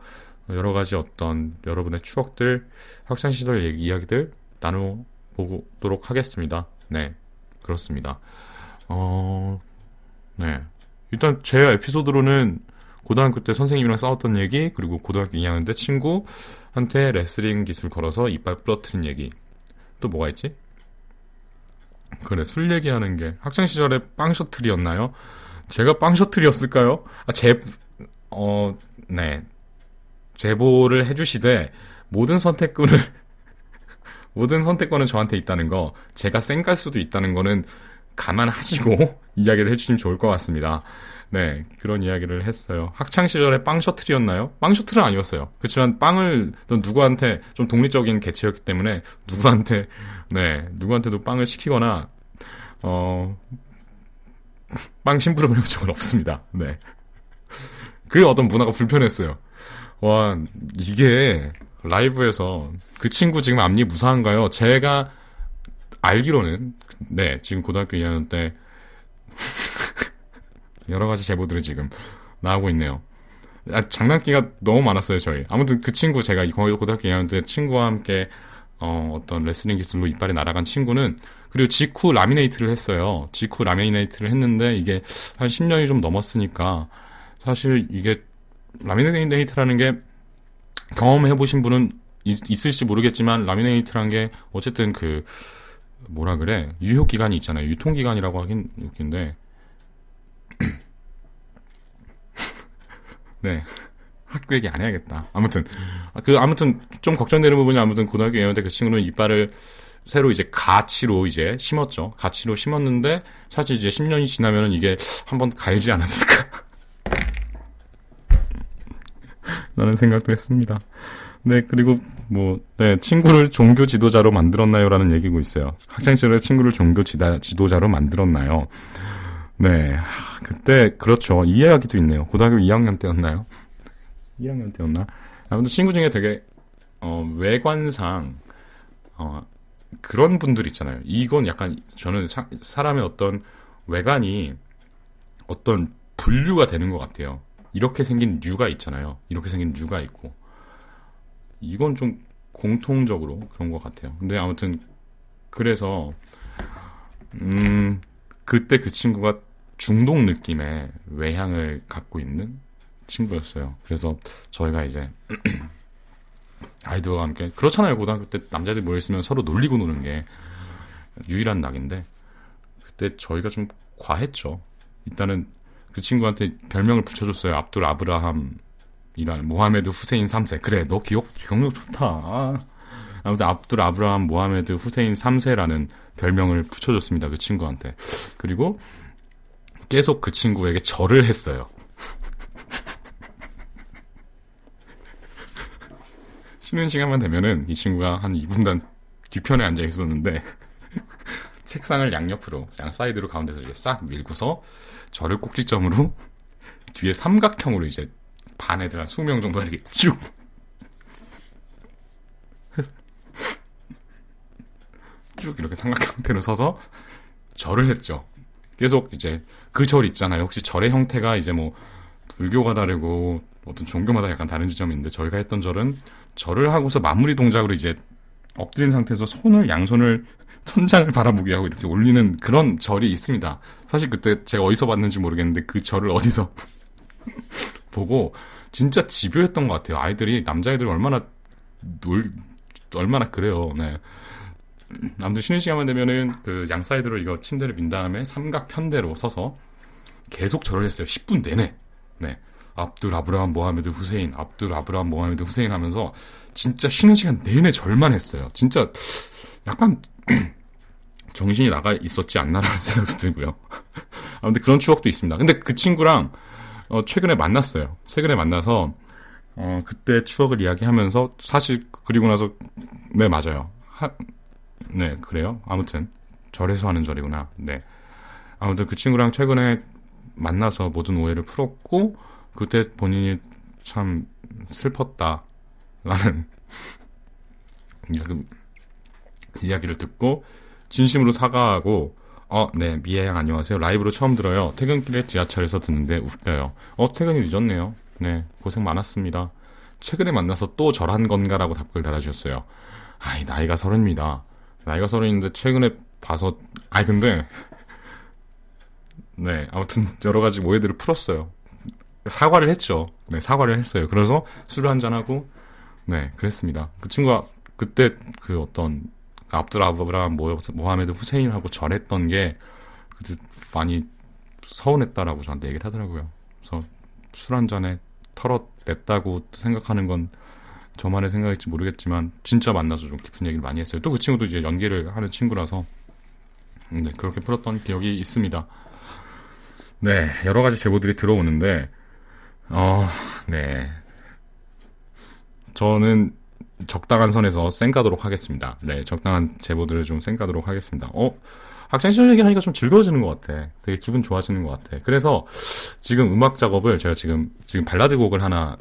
여러 가지 어떤 여러분의 추억들, 학창시절 얘기, 이야기들 나눠보도록 하겠습니다. 네, 그렇습니다. 어, 네. 일단 제 에피소드로는 고등학교 때 선생님이랑 싸웠던 얘기, 그리고 고등학교 2학년 때 친구한테 레슬링 기술 걸어서 이빨 부러뜨린 얘기. 또 뭐가 있지? 그래, 술 얘기하는 게 학창 시절에 빵 셔틀이었나요? 제가 빵 셔틀이었을까요? 아, 제, 어, 네. 제보를 해주시되, 모든 선택권을, 모든 선택권은 저한테 있다는 거, 제가 쌩깔 수도 있다는 거는 감안하시고 이야기를 해주시면 좋을 것 같습니다. 네, 그런 이야기를 했어요. 학창 시절에 빵 셔틀이었나요? 빵 셔틀은 아니었어요. 그렇지만 빵을 누구한테 좀 독립적인 개체였기 때문에 누구한테, 네, 누구한테도 빵을 시키거나, 어, 빵 심부름을 해본 적은 없습니다. 네. 그게 어떤 문화가 불편했어요. 와, 이게 라이브에서 그 친구 지금 앞니 무사한가요? 제가 알기로는, 네, 지금 고등학교 2학년 때 여러 가지 제보들이 지금 나오고 있네요. 아, 장난기가 너무 많았어요, 저희. 아무튼 그 친구, 제가 거의 고등학교 2학년 때 친구와 함께, 어, 어떤 레슬링 기술로 이빨이 날아간 친구는, 그리고 직후 라미네이트를 했어요. 직후 라미네이트를 했는데, 이게 한 10년이 좀 넘었으니까, 사실 이게, 라미네이트라는 게, 경험해보신 분은 있, 을지 모르겠지만, 라미네이트라는 게, 어쨌든 그, 뭐라 그래, 유효기간이 있잖아요. 유통기간이라고 하긴 웃긴데, 네. 학교 얘기 안 해야겠다. 아무튼 그 아무튼 좀 걱정되는 부분이 아무튼 고등학교 2학년 때 그 친구는 이빨을 새로 이제 가치로 이제 심었죠. 가치로 심었는데 사실 이제 10년이 지나면은 이게 한번 갈지 않았을까? 라는 생각도 했습니다. 네, 그리고 뭐, 네, 친구를 종교 지도자로 만들었나요? 라는 얘기고 있어요. 학창시절에 친구를 종교 지도자로 만들었나요? 네. 그때, 그렇죠. 이 이야기도 있네요. 고등학교 2학년 때였나요? 2학년 때였나? 아무튼 친구 중에 되게, 어, 외관상, 어, 그런 분들 있잖아요. 이건 약간, 저는 사, 사람의 어떤 외관이 어떤 분류가 되는 것 같아요. 이렇게 생긴 류가 있잖아요. 이렇게 생긴 류가 있고. 이건 좀 공통적으로 그런 것 같아요. 근데 아무튼, 그래서, 음, 그때 그 친구가 중독 느낌의 외향을 갖고 있는 친구였어요. 그래서 저희가 이제 아이들과 함께 그렇잖아요. 고등학교 때 남자들 모여 있으면 서로 놀리고 노는 게 유일한 낙인데 그때 저희가 좀 과했죠. 일단은 그 친구한테 별명을 붙여줬어요. 압둘 아브라함 이란 모하메드 후세인 3세. 그래, 너 기억, 기억력 좋다. 아무튼 압둘 아브라함 모하메드 후세인 3세라는 별명을 붙여줬습니다. 그 친구한테. 그리고 계속 그 친구에게 절을 했어요. 쉬는 시간만 되면은 이 친구가 한 2분간 뒤편에 앉아 있었는데 책상을 양옆으로 양 사이드로 가운데서 이제 싹 밀고서 저를 꼭지점으로 뒤에 삼각형으로 이제 반 애들 한 20명 정도 이렇게 쭉 쭉 이렇게 삼각 형태로 서서 절을 했죠. 계속 이제 그 절 있잖아요. 혹시 절의 형태가 이제 뭐 불교가 다르고 어떤 종교마다 약간 다른 지점이 있는데 저희가 했던 절은 절을 하고서 마무리 동작으로 이제 엎드린 상태에서 손을 양손을 천장을 바라보게 하고 이렇게 올리는 그런 절이 있습니다. 사실 그때 제가 어디서 봤는지 모르겠는데 그 절을 어디서 보고 진짜 집요했던 것 같아요. 아이들이 남자애들 얼마나 놀 얼마나 그래요. 네. 아무튼 쉬는 시간만 되면은 그 양 사이드로 이거 침대를 민 다음에 삼각 편대로 서서 계속 절을 했어요. 10분 내내. 네. 압둘 아브라함 모하메드 후세인, 압둘 아브라함 모하메드 후세인 하면서 진짜 쉬는 시간 내내 절만 했어요. 진짜 약간 정신이 나가 있었지 않나라는 생각도 들고요. 아무튼 그런 추억도 있습니다. 근데 그 친구랑 어, 최근에 만났어요. 최근에 만나서 어, 그때 추억을 이야기하면서 사실 그리고 나서 네 맞아요. 하, 네 그래요. 아무튼 절에서 하는 절이구나. 네. 아무튼 그 친구랑 최근에 만나서 모든 오해를 풀었고 그때 본인이 참 슬펐다라는 이야기를 듣고 진심으로 사과하고 어, 네, 미애양 안녕하세요. 라이브로 처음 들어요. 퇴근길에 지하철에서 듣는데 웃겨요. 어, 퇴근이 늦었네요. 네, 고생 많았습니다. 최근에 만나서 또 절한 건가라고 답글 달아주셨어요. 아이, 나이가 서른입니다. 나이가 서른인데 최근에 봐서, 아이, 근데, 네, 아무튼 여러 가지 오해들을 풀었어요. 사과를 했죠. 네, 사과를 했어요. 그래서 술을 한잔 하고, 네, 그랬습니다. 그 친구가 그때 그 어떤 압둘 아브라함 모하메드 후세인하고 절했던 게 많이 서운했다라고 저한테 얘기를 하더라고요. 그래서 술 한 잔에 털어냈다고 생각하는 건 저만의 생각일지 모르겠지만 진짜 만나서 좀 깊은 얘기를 많이 했어요. 또 그 친구도 이제 연기를 하는 친구라서 네, 그렇게 풀었던 기억이 있습니다. 네, 여러 가지 제보들이 들어오는데 어, 네. 저는 적당한 선에서 쌩가도록 하겠습니다. 네, 적당한 제보들을 좀 쌩가도록 하겠습니다. 어, 학창시절 얘기하니까 좀 즐거워지는 것 같아. 되게 기분 좋아지는 것 같아. 그래서 지금 음악 작업을 제가 지금, 지금 발라드 곡을 하나,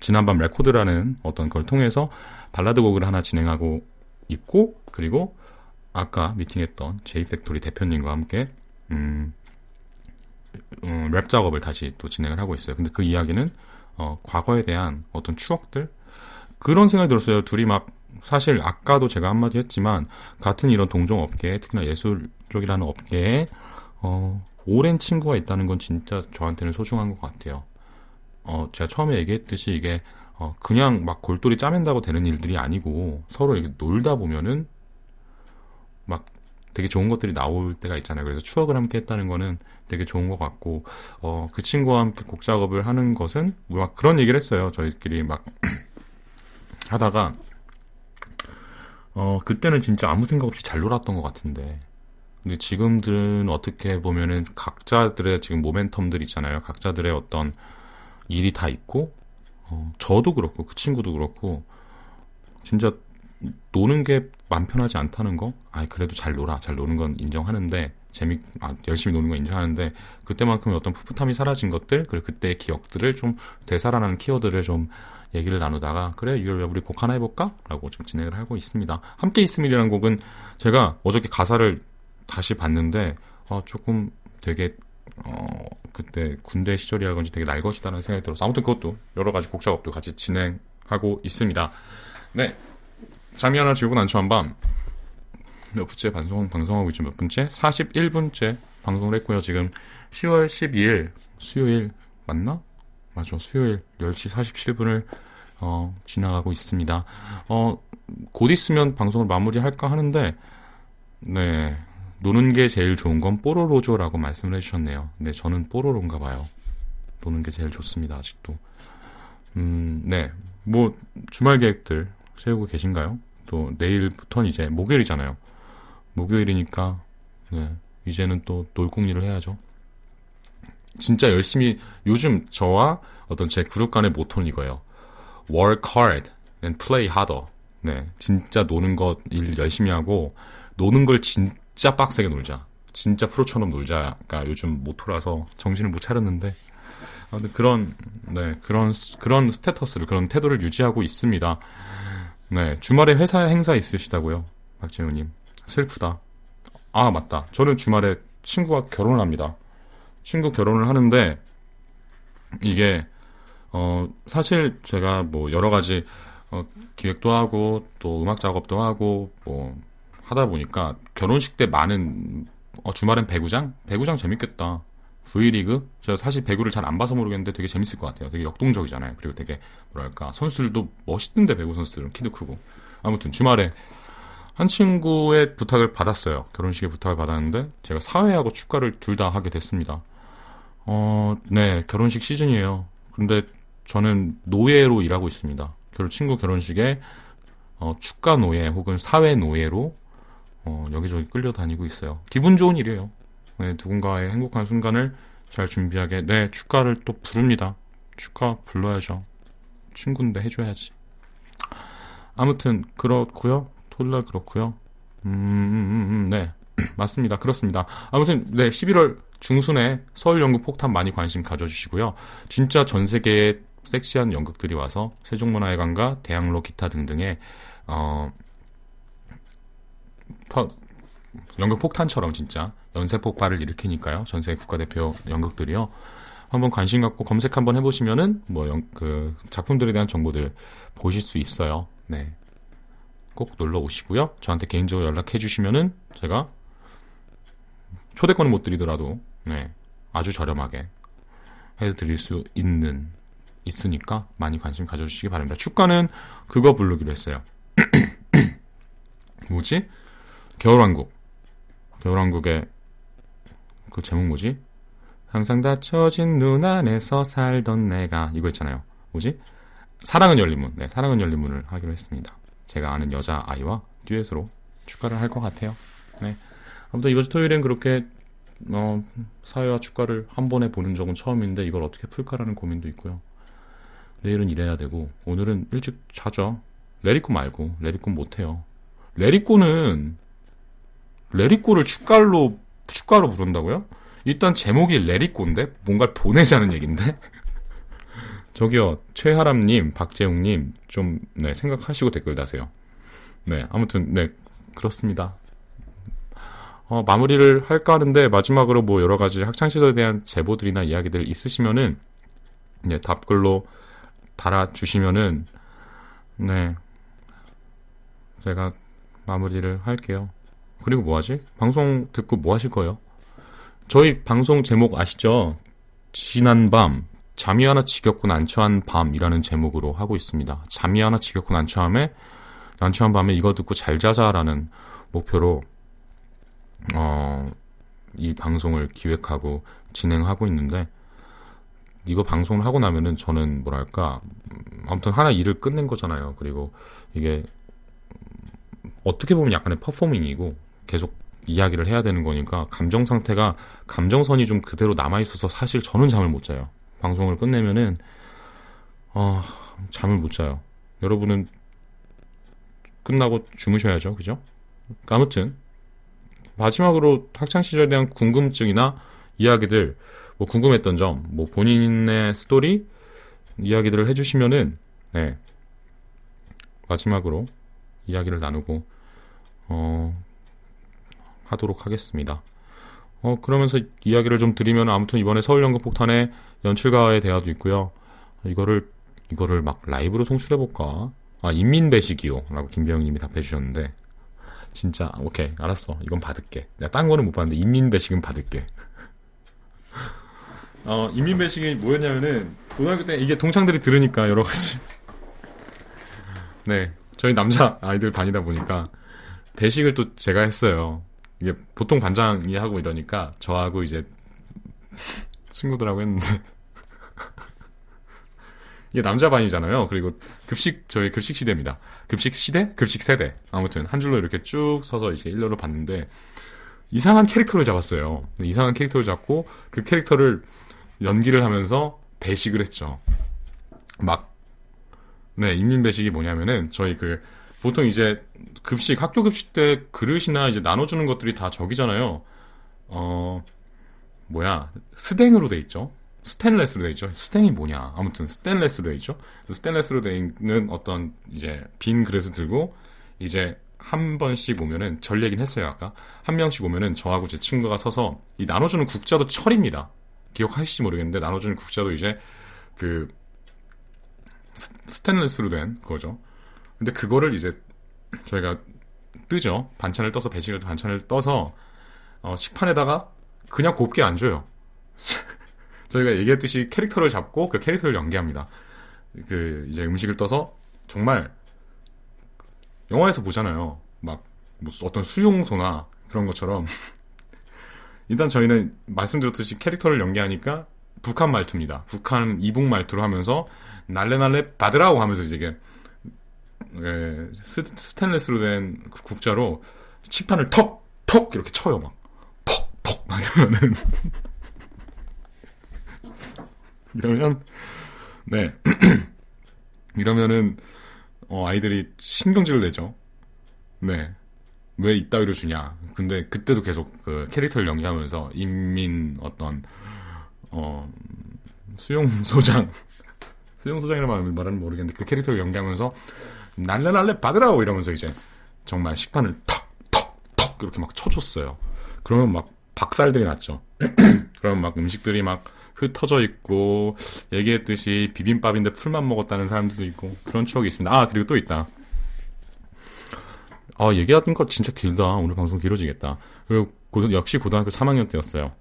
지난밤 레코드라는 어떤 걸 통해서 발라드 곡을 하나 진행하고 있고, 그리고 아까 미팅했던 제이팩토리 대표님과 함께, 음, 음, 랩 작업을 다시 또 진행을 하고 있어요. 근데 그 이야기는, 어, 과거에 대한 어떤 추억들, 그런 생각이 들었어요. 둘이 막 사실 아까도 제가 한마디 했지만 같은 이런 동종 업계, 특히나 예술 쪽이라는 업계에 어, 오랜 친구가 있다는 건 진짜 저한테는 소중한 것 같아요. 어, 제가 처음에 얘기했듯이 이게 어, 그냥 막 골똘히 짜맨다고 되는 일들이 아니고 서로 이렇게 놀다 보면은 막 되게 좋은 것들이 나올 때가 있잖아요. 그래서 추억을 함께 했다는 거는 되게 좋은 것 같고, 어, 그 친구와 함께 곡 작업을 하는 것은, 막 그런 얘기를 했어요. 저희끼리 막 하다가 어 그때는 진짜 아무 생각 없이 잘 놀았던 것 같은데 근데 지금들은 어떻게 보면은 각자들의 지금 모멘텀들 있잖아요 각자들의 어떤 일이 다 있고 어, 저도 그렇고 그 친구도 그렇고 진짜 노는 게 맘 편하지 않다는 거? 아 그래도 잘 놀아. 잘 노는 건 인정하는데, 재미, 아, 열심히 노는 건 인정하는데, 그때만큼의 어떤 풋풋함이 사라진 것들, 그리고 그때의 기억들을 좀 되살아나는 키워드를 좀 얘기를 나누다가 그래 유열 우리 곡 하나 해볼까? 라고 좀 진행을 하고 있습니다. 함께 있음이라는 곡은 제가 어저께 가사를 다시 봤는데 어, 조금 되게 어, 그때 군대 시절이라든지 되게 날 것이다는 생각이 들어서 아무튼 그것도 여러 가지 곡 작업도 같이 진행하고 있습니다. 네. 잠이 하나 지우고 난처 한 밤 몇 분째 방송, 방송하고 있죠, 몇 분째? 41분째 방송을 했고요. 지금 10월 12일 수요일 맞나? 맞아. 수요일 10시 47분을 어, 지나가고 있습니다. 어, 곧 있으면 방송을 마무리할까 하는데, 네. 노는 게 제일 좋은 건 뽀로로조라고 말씀을 해주셨네요. 네, 저는 뽀로로인가 봐요. 노는 게 제일 좋습니다, 아직도. 음, 네. 뭐, 주말 계획들 세우고 계신가요? 또, 내일부터는 이제 목요일이잖아요. 목요일이니까, 네. 이제는 또 놀궁리를 해야죠. 진짜 열심히, 요즘 저와 어떤 제 그룹 간의 모토는 이거예요. work hard and play harder. 네. 진짜 노는 것 일 열심히 하고, 노는 걸 진짜 빡세게 놀자. 진짜 프로처럼 놀자가 요즘 모토라서 정신을 못 차렸는데, 그런, 네, 그런, 그런 스테터스를, 그런 태도를 유지하고 있습니다. 네, 주말에 회사 행사 있으시다고요? 박재훈님. 슬프다. 아, 맞다. 저는 주말에 친구가 결혼을 합니다. 친구 결혼을 하는데, 이게, 어, 사실 제가 뭐 여러 가지, 어, 기획도 하고, 또 음악 작업도 하고, 뭐, 하다 보니까 결혼식 때 많은, 어, 주말엔 배구장? 배구장 재밌겠다. V리그? 제가 사실 배구를 잘 안 봐서 모르겠는데 되게 재밌을 것 같아요. 되게 역동적이잖아요. 그리고 되게, 뭐랄까, 선수들도 멋있던데, 배구 선수들은. 키도 크고. 아무튼 주말에 한 친구의 부탁을 받았어요. 결혼식에 부탁을 받았는데, 제가 사회하고 축가를 둘 다 하게 됐습니다. 어, 네, 결혼식 시즌이에요. 근데 저는 노예로 일하고 있습니다. 결혼 친구 결혼식에 어, 축가 노예 혹은 사회 노예로 어, 여기저기 끌려다니고 있어요. 기분 좋은 일이에요. 네, 누군가의 행복한 순간을 잘 준비하게 네 축가를 또 부릅니다. 축가 불러야죠. 친구인데 해줘야지. 아무튼 그렇고요. 토요일 그렇고요. 음, 네 맞습니다. 그렇습니다. 아무튼 네 11월 중순에 서울 연극 폭탄 많이 관심 가져주시고요. 진짜 전 세계의 섹시한 연극들이 와서 세종문화회관과 대학로 기타 등등의 어, 퍼, 연극 폭탄처럼 진짜 연쇄 폭발을 일으키니까요. 전 세계 국가대표 연극들이요. 한번 관심 갖고 검색 한번 해보시면은 뭐그 작품들에 대한 정보들 보실 수 있어요. 네. 꼭 놀러 오시고요. 저한테 개인적으로 연락해 주시면은 제가 초대권을 못 드리더라도 네. 아주 저렴하게 해드릴 수 있는 있으니까 많이 관심 가져주시기 바랍니다. 축가는 그거 부르기로 했어요. 뭐지? 겨울왕국. 겨울왕국의 그 제목 뭐지? 항상 닫혀진 눈 안에서 살던 내가 이거 있잖아요. 뭐지? 사랑은 열린 문. 네, 사랑은 열린 문을 하기로 했습니다. 제가 아는 여자 아이와 듀엣으로 축가를 할 것 같아요. 네. 아무튼 이번 주 토요일엔 그렇게 어, 사회와 축가를 한 번에 보는 적은 처음인데 이걸 어떻게 풀까라는 고민도 있고요. 내일은 일해야 되고 오늘은 일찍 자죠. 레리코 말고 레리코 못해요. 레리코는 레리코를 축가로 축가로 부른다고요? 일단 제목이 레리코인데 뭔가를 보내자는 얘긴데. 저기요 최하람님, 박재웅님 좀 네, 생각하시고 댓글 다세요. 네 아무튼 네 그렇습니다. 어, 마무리를 할까 하는데 마지막으로 뭐 여러 가지 학창 시절에 대한 제보들이나 이야기들 있으시면은 네, 답글로 달아주시면은 네 제가 마무리를 할게요. 그리고 뭐 하지? 방송 듣고 뭐 하실 거예요? 저희 방송 제목 아시죠? 지난 밤 잠이 하나 지겹고 난처한 밤이라는 제목으로 하고 있습니다. 잠이 하나 지겹고 난처함에 난처한 밤에 이거 듣고 잘 자자라는 목표로 어, 이 방송을 기획하고 진행하고 있는데 이거 방송을 하고 나면은 저는 뭐랄까 아무튼 하나 일을 끝낸 거잖아요. 그리고 이게 어떻게 보면 약간의 퍼포밍이고 계속 이야기를 해야 되는 거니까 감정 상태가 감정선이 좀 그대로 남아 있어서 사실 저는 잠을 못 자요. 방송을 끝내면은 어, 잠을 못 자요. 여러분은 끝나고 주무셔야죠. 그죠? 아무튼 마지막으로 학창 시절에 대한 궁금증이나 이야기들 뭐 궁금했던 점, 뭐 본인의 스토리 이야기들을 해주시면은 네 마지막으로 이야기를 나누고 어 하도록 하겠습니다. 어 그러면서 이야기를 좀 드리면 아무튼 이번에 서울연극 폭탄의 연출가의 대화도 있고요. 이거를 이거를 막 라이브로 송출해 볼까? 아 인민 배식이요라고 김병님이 답해 주셨는데 진짜 오케이 알았어 이건 받을게 내가 딴 거는 못 받는데 인민 배식은 받을게 어 인민 배식이 뭐였냐면은 고등학교 때 이게 동창들이 들으니까 여러 가지 네 저희 남자 아이들 다니다 보니까 배식을 또 제가 했어요 이게 보통 반장이 하고 이러니까 저하고 이제 친구들하고 했는데 이게 남자 반이잖아요. 그리고 급식 저희 급식 시대입니다. 급식 시대, 급식 세대. 아무튼 한 줄로 이렇게 쭉 서서 이렇게 일렬로 봤는데 이상한 캐릭터를 잡았어요. 이상한 캐릭터를 잡고 그 캐릭터를 연기를 하면서 배식을 했죠. 막 네, 인민 배식이 뭐냐면은 저희 그 보통 이제 급식 학교 급식 때 그릇이나 이제 나눠주는 것들이 다 저기잖아요. 어 뭐야 스댕으로 돼 있죠. 스테인레스로 돼 있죠. 스탱이 뭐냐? 아무튼 스테인레스로 돼 있죠. 스테인레스로 돼 있는 어떤 이제 빈 그릇을 들고 이제 한 번씩 오면은 절 얘기는 했어요 아까 한 명씩 오면은 저하고 제 친구가 서서 이 나눠주는 국자도 철입니다. 기억하실지 모르겠는데 나눠주는 국자도 이제 그 스테인레스로 된 거죠. 근데 그거를 이제 저희가 뜨죠. 반찬을 떠서 배식을 반찬을 떠서 어, 식판에다가 그냥 곱게 안 줘요. 저희가 얘기했듯이 캐릭터를 잡고 그 캐릭터를 연기합니다. 그 이제 음식을 떠서 정말 영화에서 보잖아요. 막뭐 어떤 수용소나 그런 것처럼 일단 저희는 말씀드렸듯이 캐릭터를 연기하니까 북한 말투입니다. 북한 이북 말투로 하면서 날래날래 받으라고 하면서 이제 예, 스테인레스로 된 국자로 식판을 턱! 턱! 이렇게 쳐요, 막. 퍽! 퍽! 막 이러면은. 이러면, 네. 이러면은, 어, 아이들이 신경질을 내죠. 네. 왜 이따위로 주냐. 근데 그때도 계속 그 캐릭터를 연기하면서 인민 어떤, 어, 수용 소장, 수용 소장이라는 말은 모르겠는데 그 캐릭터를 연기하면서 날래 날래 받으라고 이러면서 이제 정말 식판을 턱, 턱, 턱 이렇게 막 쳐줬어요. 그러면 막 박살들이 났죠. 그러면 막 음식들이 막 흩어져 있고 얘기했듯이 비빔밥인데 풀만 먹었다는 사람들도 있고 그런 추억이 있습니다. 아 그리고 또 있다. 아 얘기하던 거 진짜 길다. 오늘 방송 길어지겠다. 그리고 고, 역시 고등학교 3학년 때였어요.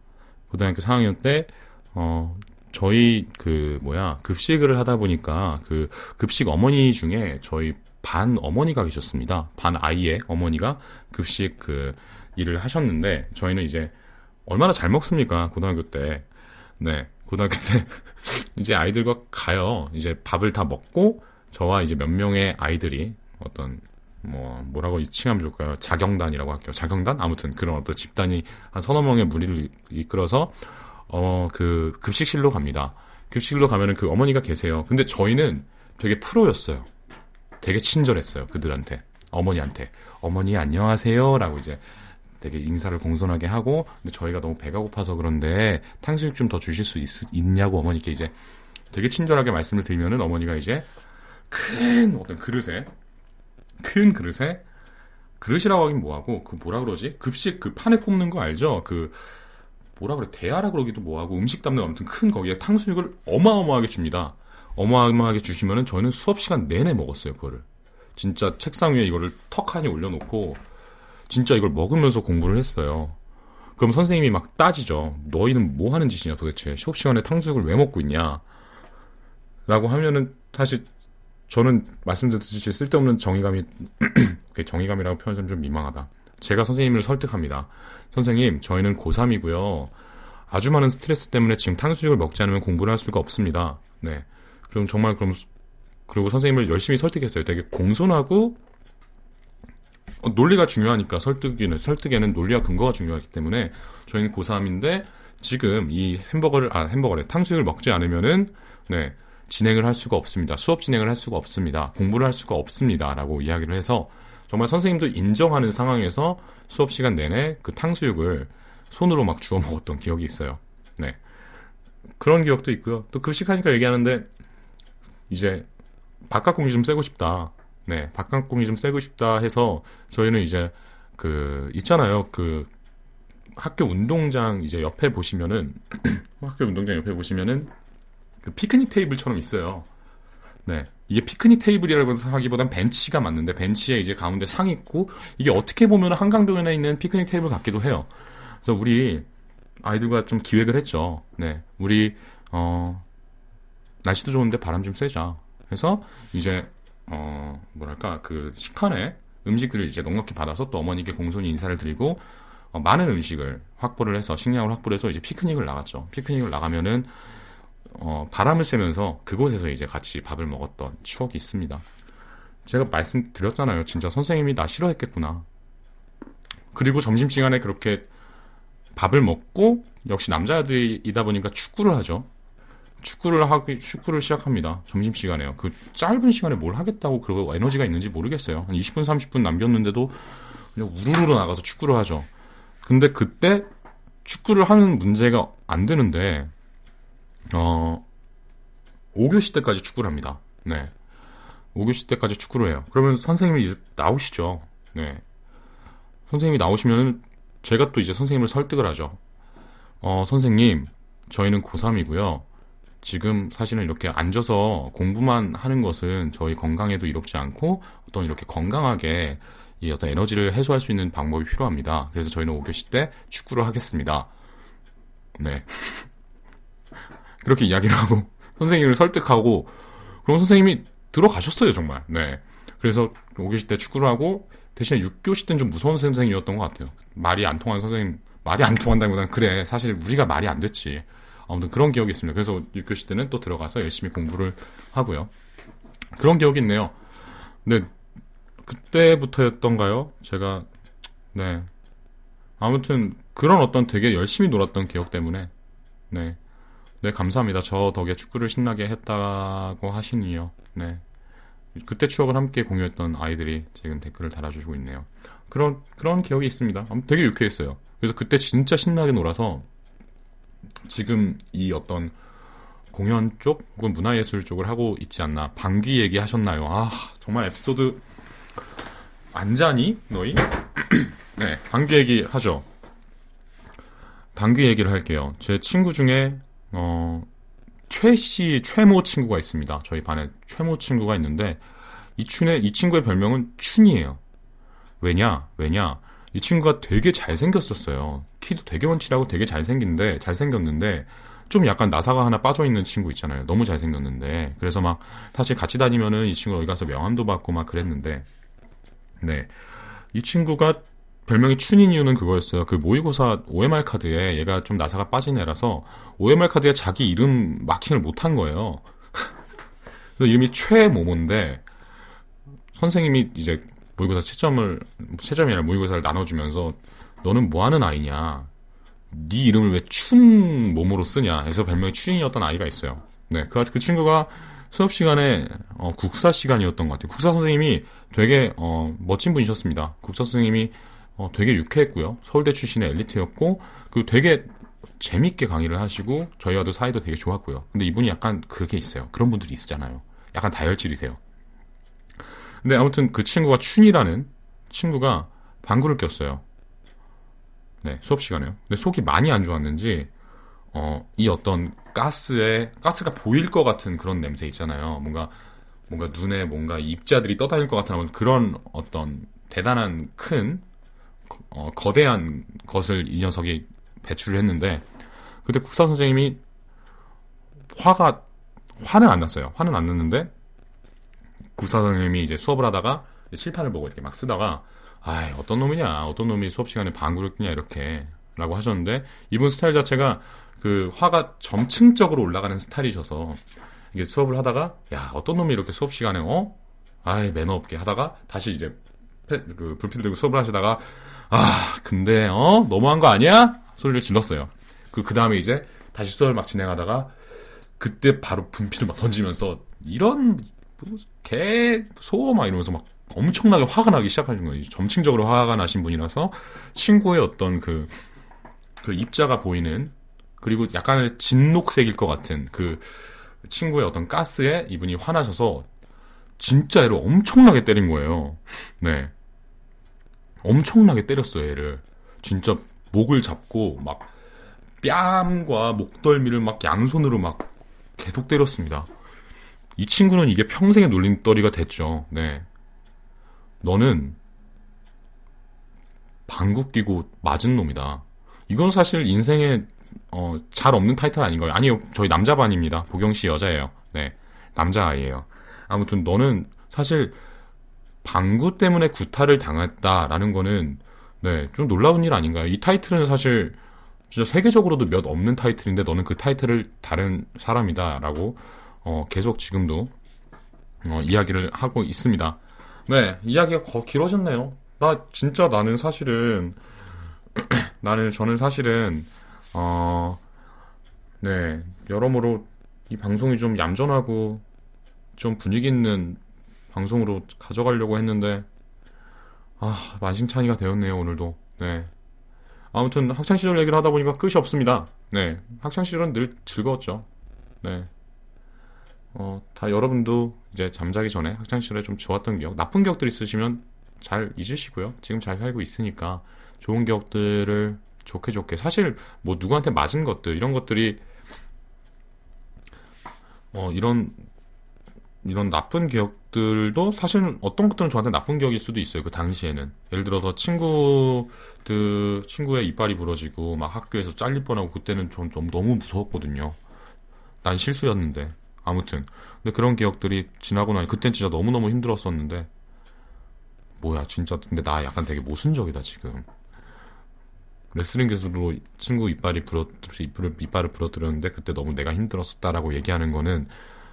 고등학교 4학년 때 어, 저희 그 뭐야 급식을 하다 보니까 그 급식 어머니 중에 저희 반 어머니가 계셨습니다. 반 아이의 어머니가 급식 그 일을 하셨는데 저희는 이제 얼마나 잘 먹습니까 고등학교 때. 네 고등학교 때 이제 아이들과 가요. 이제 밥을 다 먹고 저와 이제 몇 명의 아이들이 어떤 뭐 뭐라고 칭하면 좋을까요? 자경단이라고 할게요. 자경단 아무튼 그런 어떤 집단이 한 서너 명의 무리를 이끌어서 어, 그 급식실로 갑니다. 급식실로 가면은 그 어머니가 계세요. 근데 저희는 되게 프로였어요. 되게 친절했어요. 그들한테. 어머니한테. 어머니 안녕하세요 라고 이제 되게 인사를 공손하게 하고 근데 저희가 너무 배가 고파서 그런데 탕수육 좀 더 주실 수 있, 냐고 어머니께 이제 되게 친절하게 말씀을 드리면은 어머니가 이제 큰 어떤 그릇에 큰 그릇에 그릇이라고 하긴 뭐하고 그 뭐라 그러지 급식 그 판에 꼽는 거 알죠 그 뭐라 그래 대하라 그러기도 뭐하고 음식 담는 아무튼 큰 거기에 탕수육을 어마어마하게 줍니다. 어마어마하게 주시면은 저희는 수업 시간 내내 먹었어요 그거를. 진짜 책상 위에 이거를 턱하니 올려놓고 진짜 이걸 먹으면서 공부를 했어요. 그럼 선생님이 막 따지죠. 너희는 뭐 하는 짓이냐 도대체 수업 시간에 탕수육을 왜 먹고 있냐? 라고 하면은 사실 저는 말씀드렸듯이 쓸데없는 정의감이 정의감이라고 표현하면 좀 민망하다. 제가 선생님을 설득합니다. 선생님, 저희는 고3이고요. 아주 많은 스트레스 때문에 지금 탕수육을 먹지 않으면 공부를 할 수가 없습니다. 네. 그럼 정말 그럼 그리고 선생님을 열심히 설득했어요. 되게 공손하고 어, 논리가 중요하니까 설득에는 설득에는 논리와 근거가 중요하기 때문에 저희는 고3인데 지금 이 햄버거를 아 햄버거래 탕수육을 먹지 않으면은 네 진행을 할 수가 없습니다. 수업 진행을 할 수가 없습니다. 공부를 할 수가 없습니다 라고 이야기를 해서 정말 선생님도 인정하는 상황에서 수업 시간 내내 그 탕수육을 손으로 막 주워 먹었던 기억이 있어요. 네. 그런 기억도 있고요. 또 급식하니까 얘기하는데 이제 바깥 공기 좀 쐬고 싶다. 네, 바깥 공기 좀 쐬고 싶다 해서 저희는 이제 그 있잖아요. 그 학교 운동장 이제 옆에 보시면은 학교 운동장 옆에 보시면은 그 피크닉 테이블처럼 있어요. 네. 이게 피크닉 테이블이라고 하기보단 벤치가 맞는데 벤치에 이제 가운데 상 있고 이게 어떻게 보면 한강변에 있는 피크닉 테이블 같기도 해요. 그래서 우리 아이들과 좀 기획을 했죠. 네. 우리 어 날씨도 좋은데 바람 좀 쐬자. 해서 이제 어 뭐랄까 그 식판에 음식들을 이제 넉넉히 받아서 또 어머니께 공손히 인사를 드리고 어, 많은 음식을 확보를 해서 식량을 확보를 해서 이제 피크닉을 나갔죠. 피크닉을 나가면은 어, 바람을 쐬면서 그곳에서 이제 같이 밥을 먹었던 추억이 있습니다. 제가 말씀드렸잖아요. 진짜 선생님이 나 싫어했겠구나. 그리고 점심시간에 그렇게 밥을 먹고 역시 남자들이다 보니까 축구를 하죠. 축구를 하기 축구를 시작합니다. 점심 시간에요. 그 짧은 시간에 뭘 하겠다고 그리고 에너지가 있는지 모르겠어요. 한 20분 30분 남겼는데도 그냥 우르르 나가서 축구를 하죠. 근데 그때 축구를 하는 문제가 안 되는데 어 5교시 때까지 축구를 합니다. 네. 5교시 때까지 축구를 해요. 그러면 선생님이 이제 나오시죠. 네. 선생님이 나오시면은 제가 또 이제 선생님을 설득을 하죠. 어, 선생님, 저희는 고3이고요. 지금 사실은 이렇게 앉아서 공부만 하는 것은 저희 건강에도 이롭지 않고 어떤 이렇게 건강하게 이 어떤 에너지를 해소할 수 있는 방법이 필요합니다. 그래서 저희는 5교시 때 축구를 하겠습니다. 네. 그렇게 이야기를 하고 선생님을 설득하고 그럼 선생님이 들어가셨어요, 정말. 네. 그래서 5교시 때 축구를 하고 대신에 6교시 때는 좀 무서운 선생님이었던 것 같아요. 말이 안 통하는 선생님, 말이 안 통한다기보다는 그래, 사실 우리가 말이 안 됐지. 아무튼 그런 기억이 있습니다. 그래서 6교시 때는 또 들어가서 열심히 공부를 하고요. 그런 기억이 있네요. 근데 그때부터였던가요? 제가 네 아무튼 그런 어떤 되게 열심히 놀았던 기억 때문에 네. 네, 감사합니다. 저 덕에 축구를 신나게 했다고 하시니요. 네. 그때 추억을 함께 공유했던 아이들이 지금 댓글을 달아주시고 있네요. 그런, 그런 기억이 있습니다. 되게 유쾌했어요. 그래서 그때 진짜 신나게 놀아서 지금 이 어떤 공연 쪽 혹은 문화예술 쪽을 하고 있지 않나. 방귀 얘기 하셨나요? 아, 정말 에피소드 안 자니? 너희? 네, 방귀 얘기 하죠. 방귀 얘기를 할게요. 제 친구 중에 어, 최씨, 최모 친구가 있습니다. 저희 반에 최모 친구가 있는데, 이 춘의, 이 친구의 별명은 춘이에요. 왜냐? 왜냐? 이 친구가 되게 잘생겼었어요. 키도 되게 원칠하고 되게 잘생긴데, 잘생겼는데, 좀 약간 나사가 하나 빠져 있는 친구 있잖아요. 너무 잘생겼는데. 그래서 막, 사실 같이 다니면은 이 친구 여기 가서 명함도 받고 막 그랬는데, 네. 이 친구가 별명이 춘인 이유는 그거였어요. 그 모의고사 OMR 카드에 얘가 좀 나사가 빠진 애라서 OMR 카드에 자기 이름 마킹을 못한 거예요. 그래서 이름이 최모모인데 선생님이 이제 모의고사 채점을 채점이 아니라 모의고사를 나눠주면서 너는 뭐 하는 아이냐? 네 이름을 왜 춘 모모로 쓰냐? 해서 별명이 춘이었던 아이가 있어요. 네, 그, 그 친구가 수업 시간에 어, 국사 시간이었던 것 같아요. 국사 선생님이 되게 어, 멋진 분이셨습니다. 국사 선생님이 어, 되게 유쾌했고요. 서울대 출신의 엘리트였고, 그리고 되게 재밌게 강의를 하시고, 저희와도 사이도 되게 좋았고요. 근데 이분이 약간 그렇게 있어요. 그런 분들이 있잖아요. 약간 다혈질이세요. 근데 아무튼 그 친구가 춘이라는 친구가 방구를 꼈어요. 네, 수업 시간에요. 근데 속이 많이 안 좋았는지, 어, 이 어떤 가스에, 가스가 보일 것 같은 그런 냄새 있잖아요. 뭔가, 뭔가 눈에 뭔가 입자들이 떠다닐 것 같은 그런 어떤 대단한 큰 어, 거대한 것을 이 녀석이 배출을 했는데 그때 국사 선생님이 화가 화는 안 났어요. 화는 안 났는데 국사 선생님이 이제 수업을 하다가 칠판을 보고 이렇게 막 쓰다가 아 어떤 놈이냐 어떤 놈이 수업 시간에 방구를 끼냐 이렇게 라고 하셨는데 이분 스타일 자체가 그 화가 점층적으로 올라가는 스타일이셔서 이게 수업을 하다가 야 어떤 놈이 이렇게 수업 시간에 어 아이 매너 없게 하다가 다시 이제 그 불필 들고 수업을 하시다가 아, 근데, 어? 너무한 거 아니야? 소리를 질렀어요. 그, 그 다음에 이제 다시 수업을 막 진행하다가, 그때 바로 분필을 막 던지면서, 이런, 뭐, 개, 소, 막 이러면서 막 엄청나게 화가 나기 시작하는 거예요. 점층적으로 화가 나신 분이라서, 친구의 어떤 그, 그 입자가 보이는, 그리고 약간의 진녹색일 것 같은 그 친구의 어떤 가스에 이분이 화나셔서, 진짜 애를 엄청나게 때린 거예요. 네. 엄청나게 때렸어요, 얘를. 진짜 목을 잡고 막 뺨과 목덜미를 막 양손으로 막 계속 때렸습니다. 이 친구는 이게 평생의 놀림거리가 됐죠. 네. 너는 방구 끼고 맞은 놈이다. 이건 사실 인생에 어, 잘 없는 타이틀 아닌가요? 아니요, 저희 남자반입니다. 보경 씨 여자예요. 네, 남자아이예요. 아무튼 너는 사실 방구 때문에 구타를 당했다라는 거는 네, 좀 놀라운 일 아닌가요? 이 타이틀은 사실 진짜 세계적으로도 몇 없는 타이틀인데 너는 그 타이틀을 다른 사람이다라고 어, 계속 지금도 어, 이야기를 하고 있습니다. 네, 이야기가 거 길어졌네요. 나 진짜 나는 사실은 나는 저는 사실은 어, 네, 여러모로 이 방송이 좀 얌전하고 좀 분위기 있는 방송으로 가져가려고 했는데 아, 만신창이가 되었네요, 오늘도. 네. 아무튼 학창 시절 얘기를 하다 보니까 끝이 없습니다. 네. 학창 시절은 늘 즐거웠죠. 네. 어, 다 여러분도 이제 잠자기 전에 학창 시절에 좀 좋았던 기억, 나쁜 기억들 있으시면 잘 잊으시고요. 지금 잘 살고 있으니까 좋은 기억들을 좋게 좋게 사실 뭐 누구한테 맞은 것들 이런 것들이 어 이런 이런 나쁜 기억들도 사실 어떤 것들은 저한테 나쁜 기억일 수도 있어요. 그 당시에는 예를 들어서 친구들 친구의 이빨이 부러지고 막 학교에서 잘릴 뻔하고 그때는 전 너무 너무 무서웠거든요. 난 실수였는데 아무튼 근데 그런 기억들이 지나고 나니 그땐 진짜 너무 너무 힘들었었는데 뭐야 진짜 근데 나 약간 되게 모순적이다 지금. 레슬링 기술로 친구 이빨이 부러 이빨을 이빨을 부러뜨렸는데 그때 너무 내가 힘들었었다라고 얘기하는 거는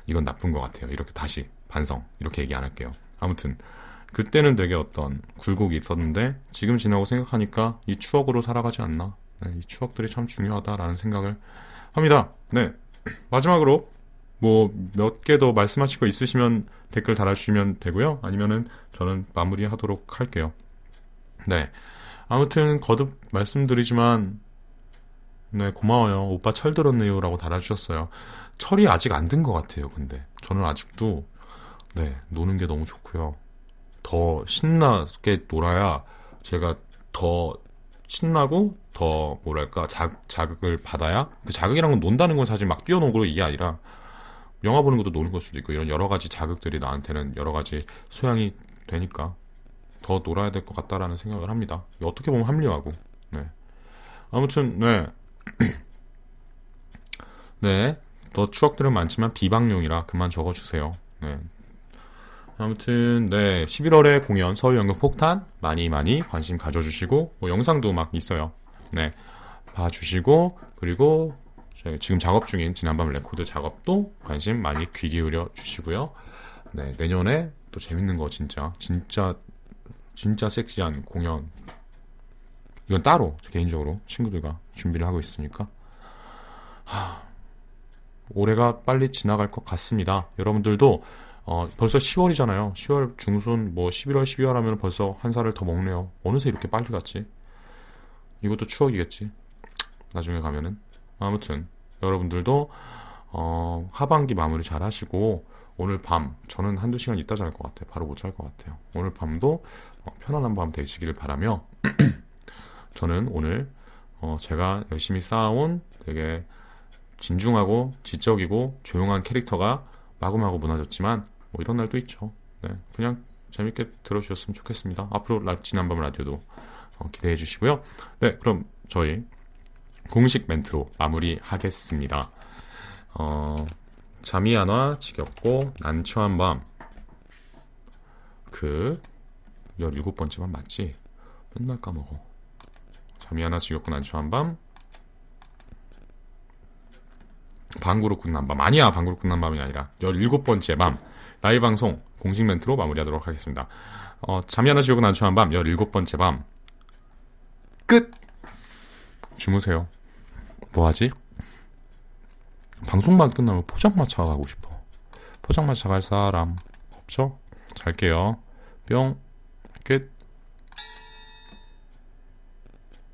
이건 나쁜 것 같아요. 이렇게 다시 반성 이렇게 얘기 안 할게요. 아무튼 그때는 되게 어떤 굴곡이 있었는데 지금 지나고 생각하니까 이 추억으로 살아가지 않나. 네, 이 추억들이 참 중요하다라는 생각을 합니다. 네 마지막으로 뭐 몇 개 더 말씀하실 거 있으시면 댓글 달아주시면 되고요. 아니면은 저는 마무리하도록 할게요. 네. 아무튼 거듭 말씀드리지만 네 고마워요 오빠 철 들었네요라고 달아주셨어요 철이 아직 안 든 것 같아요 근데 저는 아직도 네 노는 게 너무 좋고요 더 신나게 놀아야 제가 더 신나고 더 뭐랄까 자, 자극을 받아야 그 자극이란 건 논다는 건 사실 막 뛰어노고 이게 아니라 영화 보는 것도 노는 걸 수도 있고 이런 여러 가지 자극들이 나한테는 여러 가지 소양이 되니까 더 놀아야 될 것 같다라는 생각을 합니다. 어떻게 보면 합리화고. 네. 아무튼 네. 네. 더 추억들은 많지만 비방용이라 그만 적어주세요. 네. 아무튼 네 11월에 공연 서울 연극 폭탄 많이 많이 관심 가져주시고 뭐 영상도 막 있어요. 네 봐주시고 그리고 지금 작업 중인 지난밤 레코드 작업도 관심 많이 귀 기울여 주시고요. 네 내년에 또 재밌는 거 진짜 진짜 진짜 섹시한 공연 이건 따로 개인적으로 친구들과 준비를 하고 있으니까 하, 올해가 빨리 지나갈 것 같습니다. 여러분들도 어, 벌써 10월이잖아요. 10월 중순 뭐 11월 12월 하면 벌써 한 살을 더 먹네요. 어느새 이렇게 빨리 갔지? 이것도 추억이겠지. 나중에 가면은 아무튼 여러분들도 어, 하반기 마무리 잘 하시고 오늘 밤 저는 한두 시간 있다 잘 것 같아요. 바로 못 잘 것 같아요. 오늘 밤도 어, 편안한 밤 되시기를 바라며 저는 오늘 어, 제가 열심히 쌓아온 되게 진중하고 지적이고 조용한 캐릭터가 마구마구 무너졌지만 뭐 이런 날도 있죠. 네, 그냥 재밌게 들어주셨으면 좋겠습니다. 앞으로 라, 지난밤 라디오도 어, 기대해 주시고요. 네, 그럼 저희 공식 멘트로 마무리하겠습니다. 어, 잠이 안 와 지겹고 난처한 밤. 그 17번째만 맞지? 맨날 까먹어. 잠이 하나 지겹고 난처한 밤. 방구로 끝난 밤. 아니야, 방구로 끝난 밤이 아니라 17번째 밤. 라이브 방송 공식 멘트로 마무리하도록 하겠습니다. 어, 잠이 하나 지겹고 난처한 밤. 17번째 밤. 끝! 주무세요. 뭐하지? 방송만 끝나면 포장마차 가고 싶어. 포장마차 갈 사람 없죠? 잘게요. 뿅. 끝.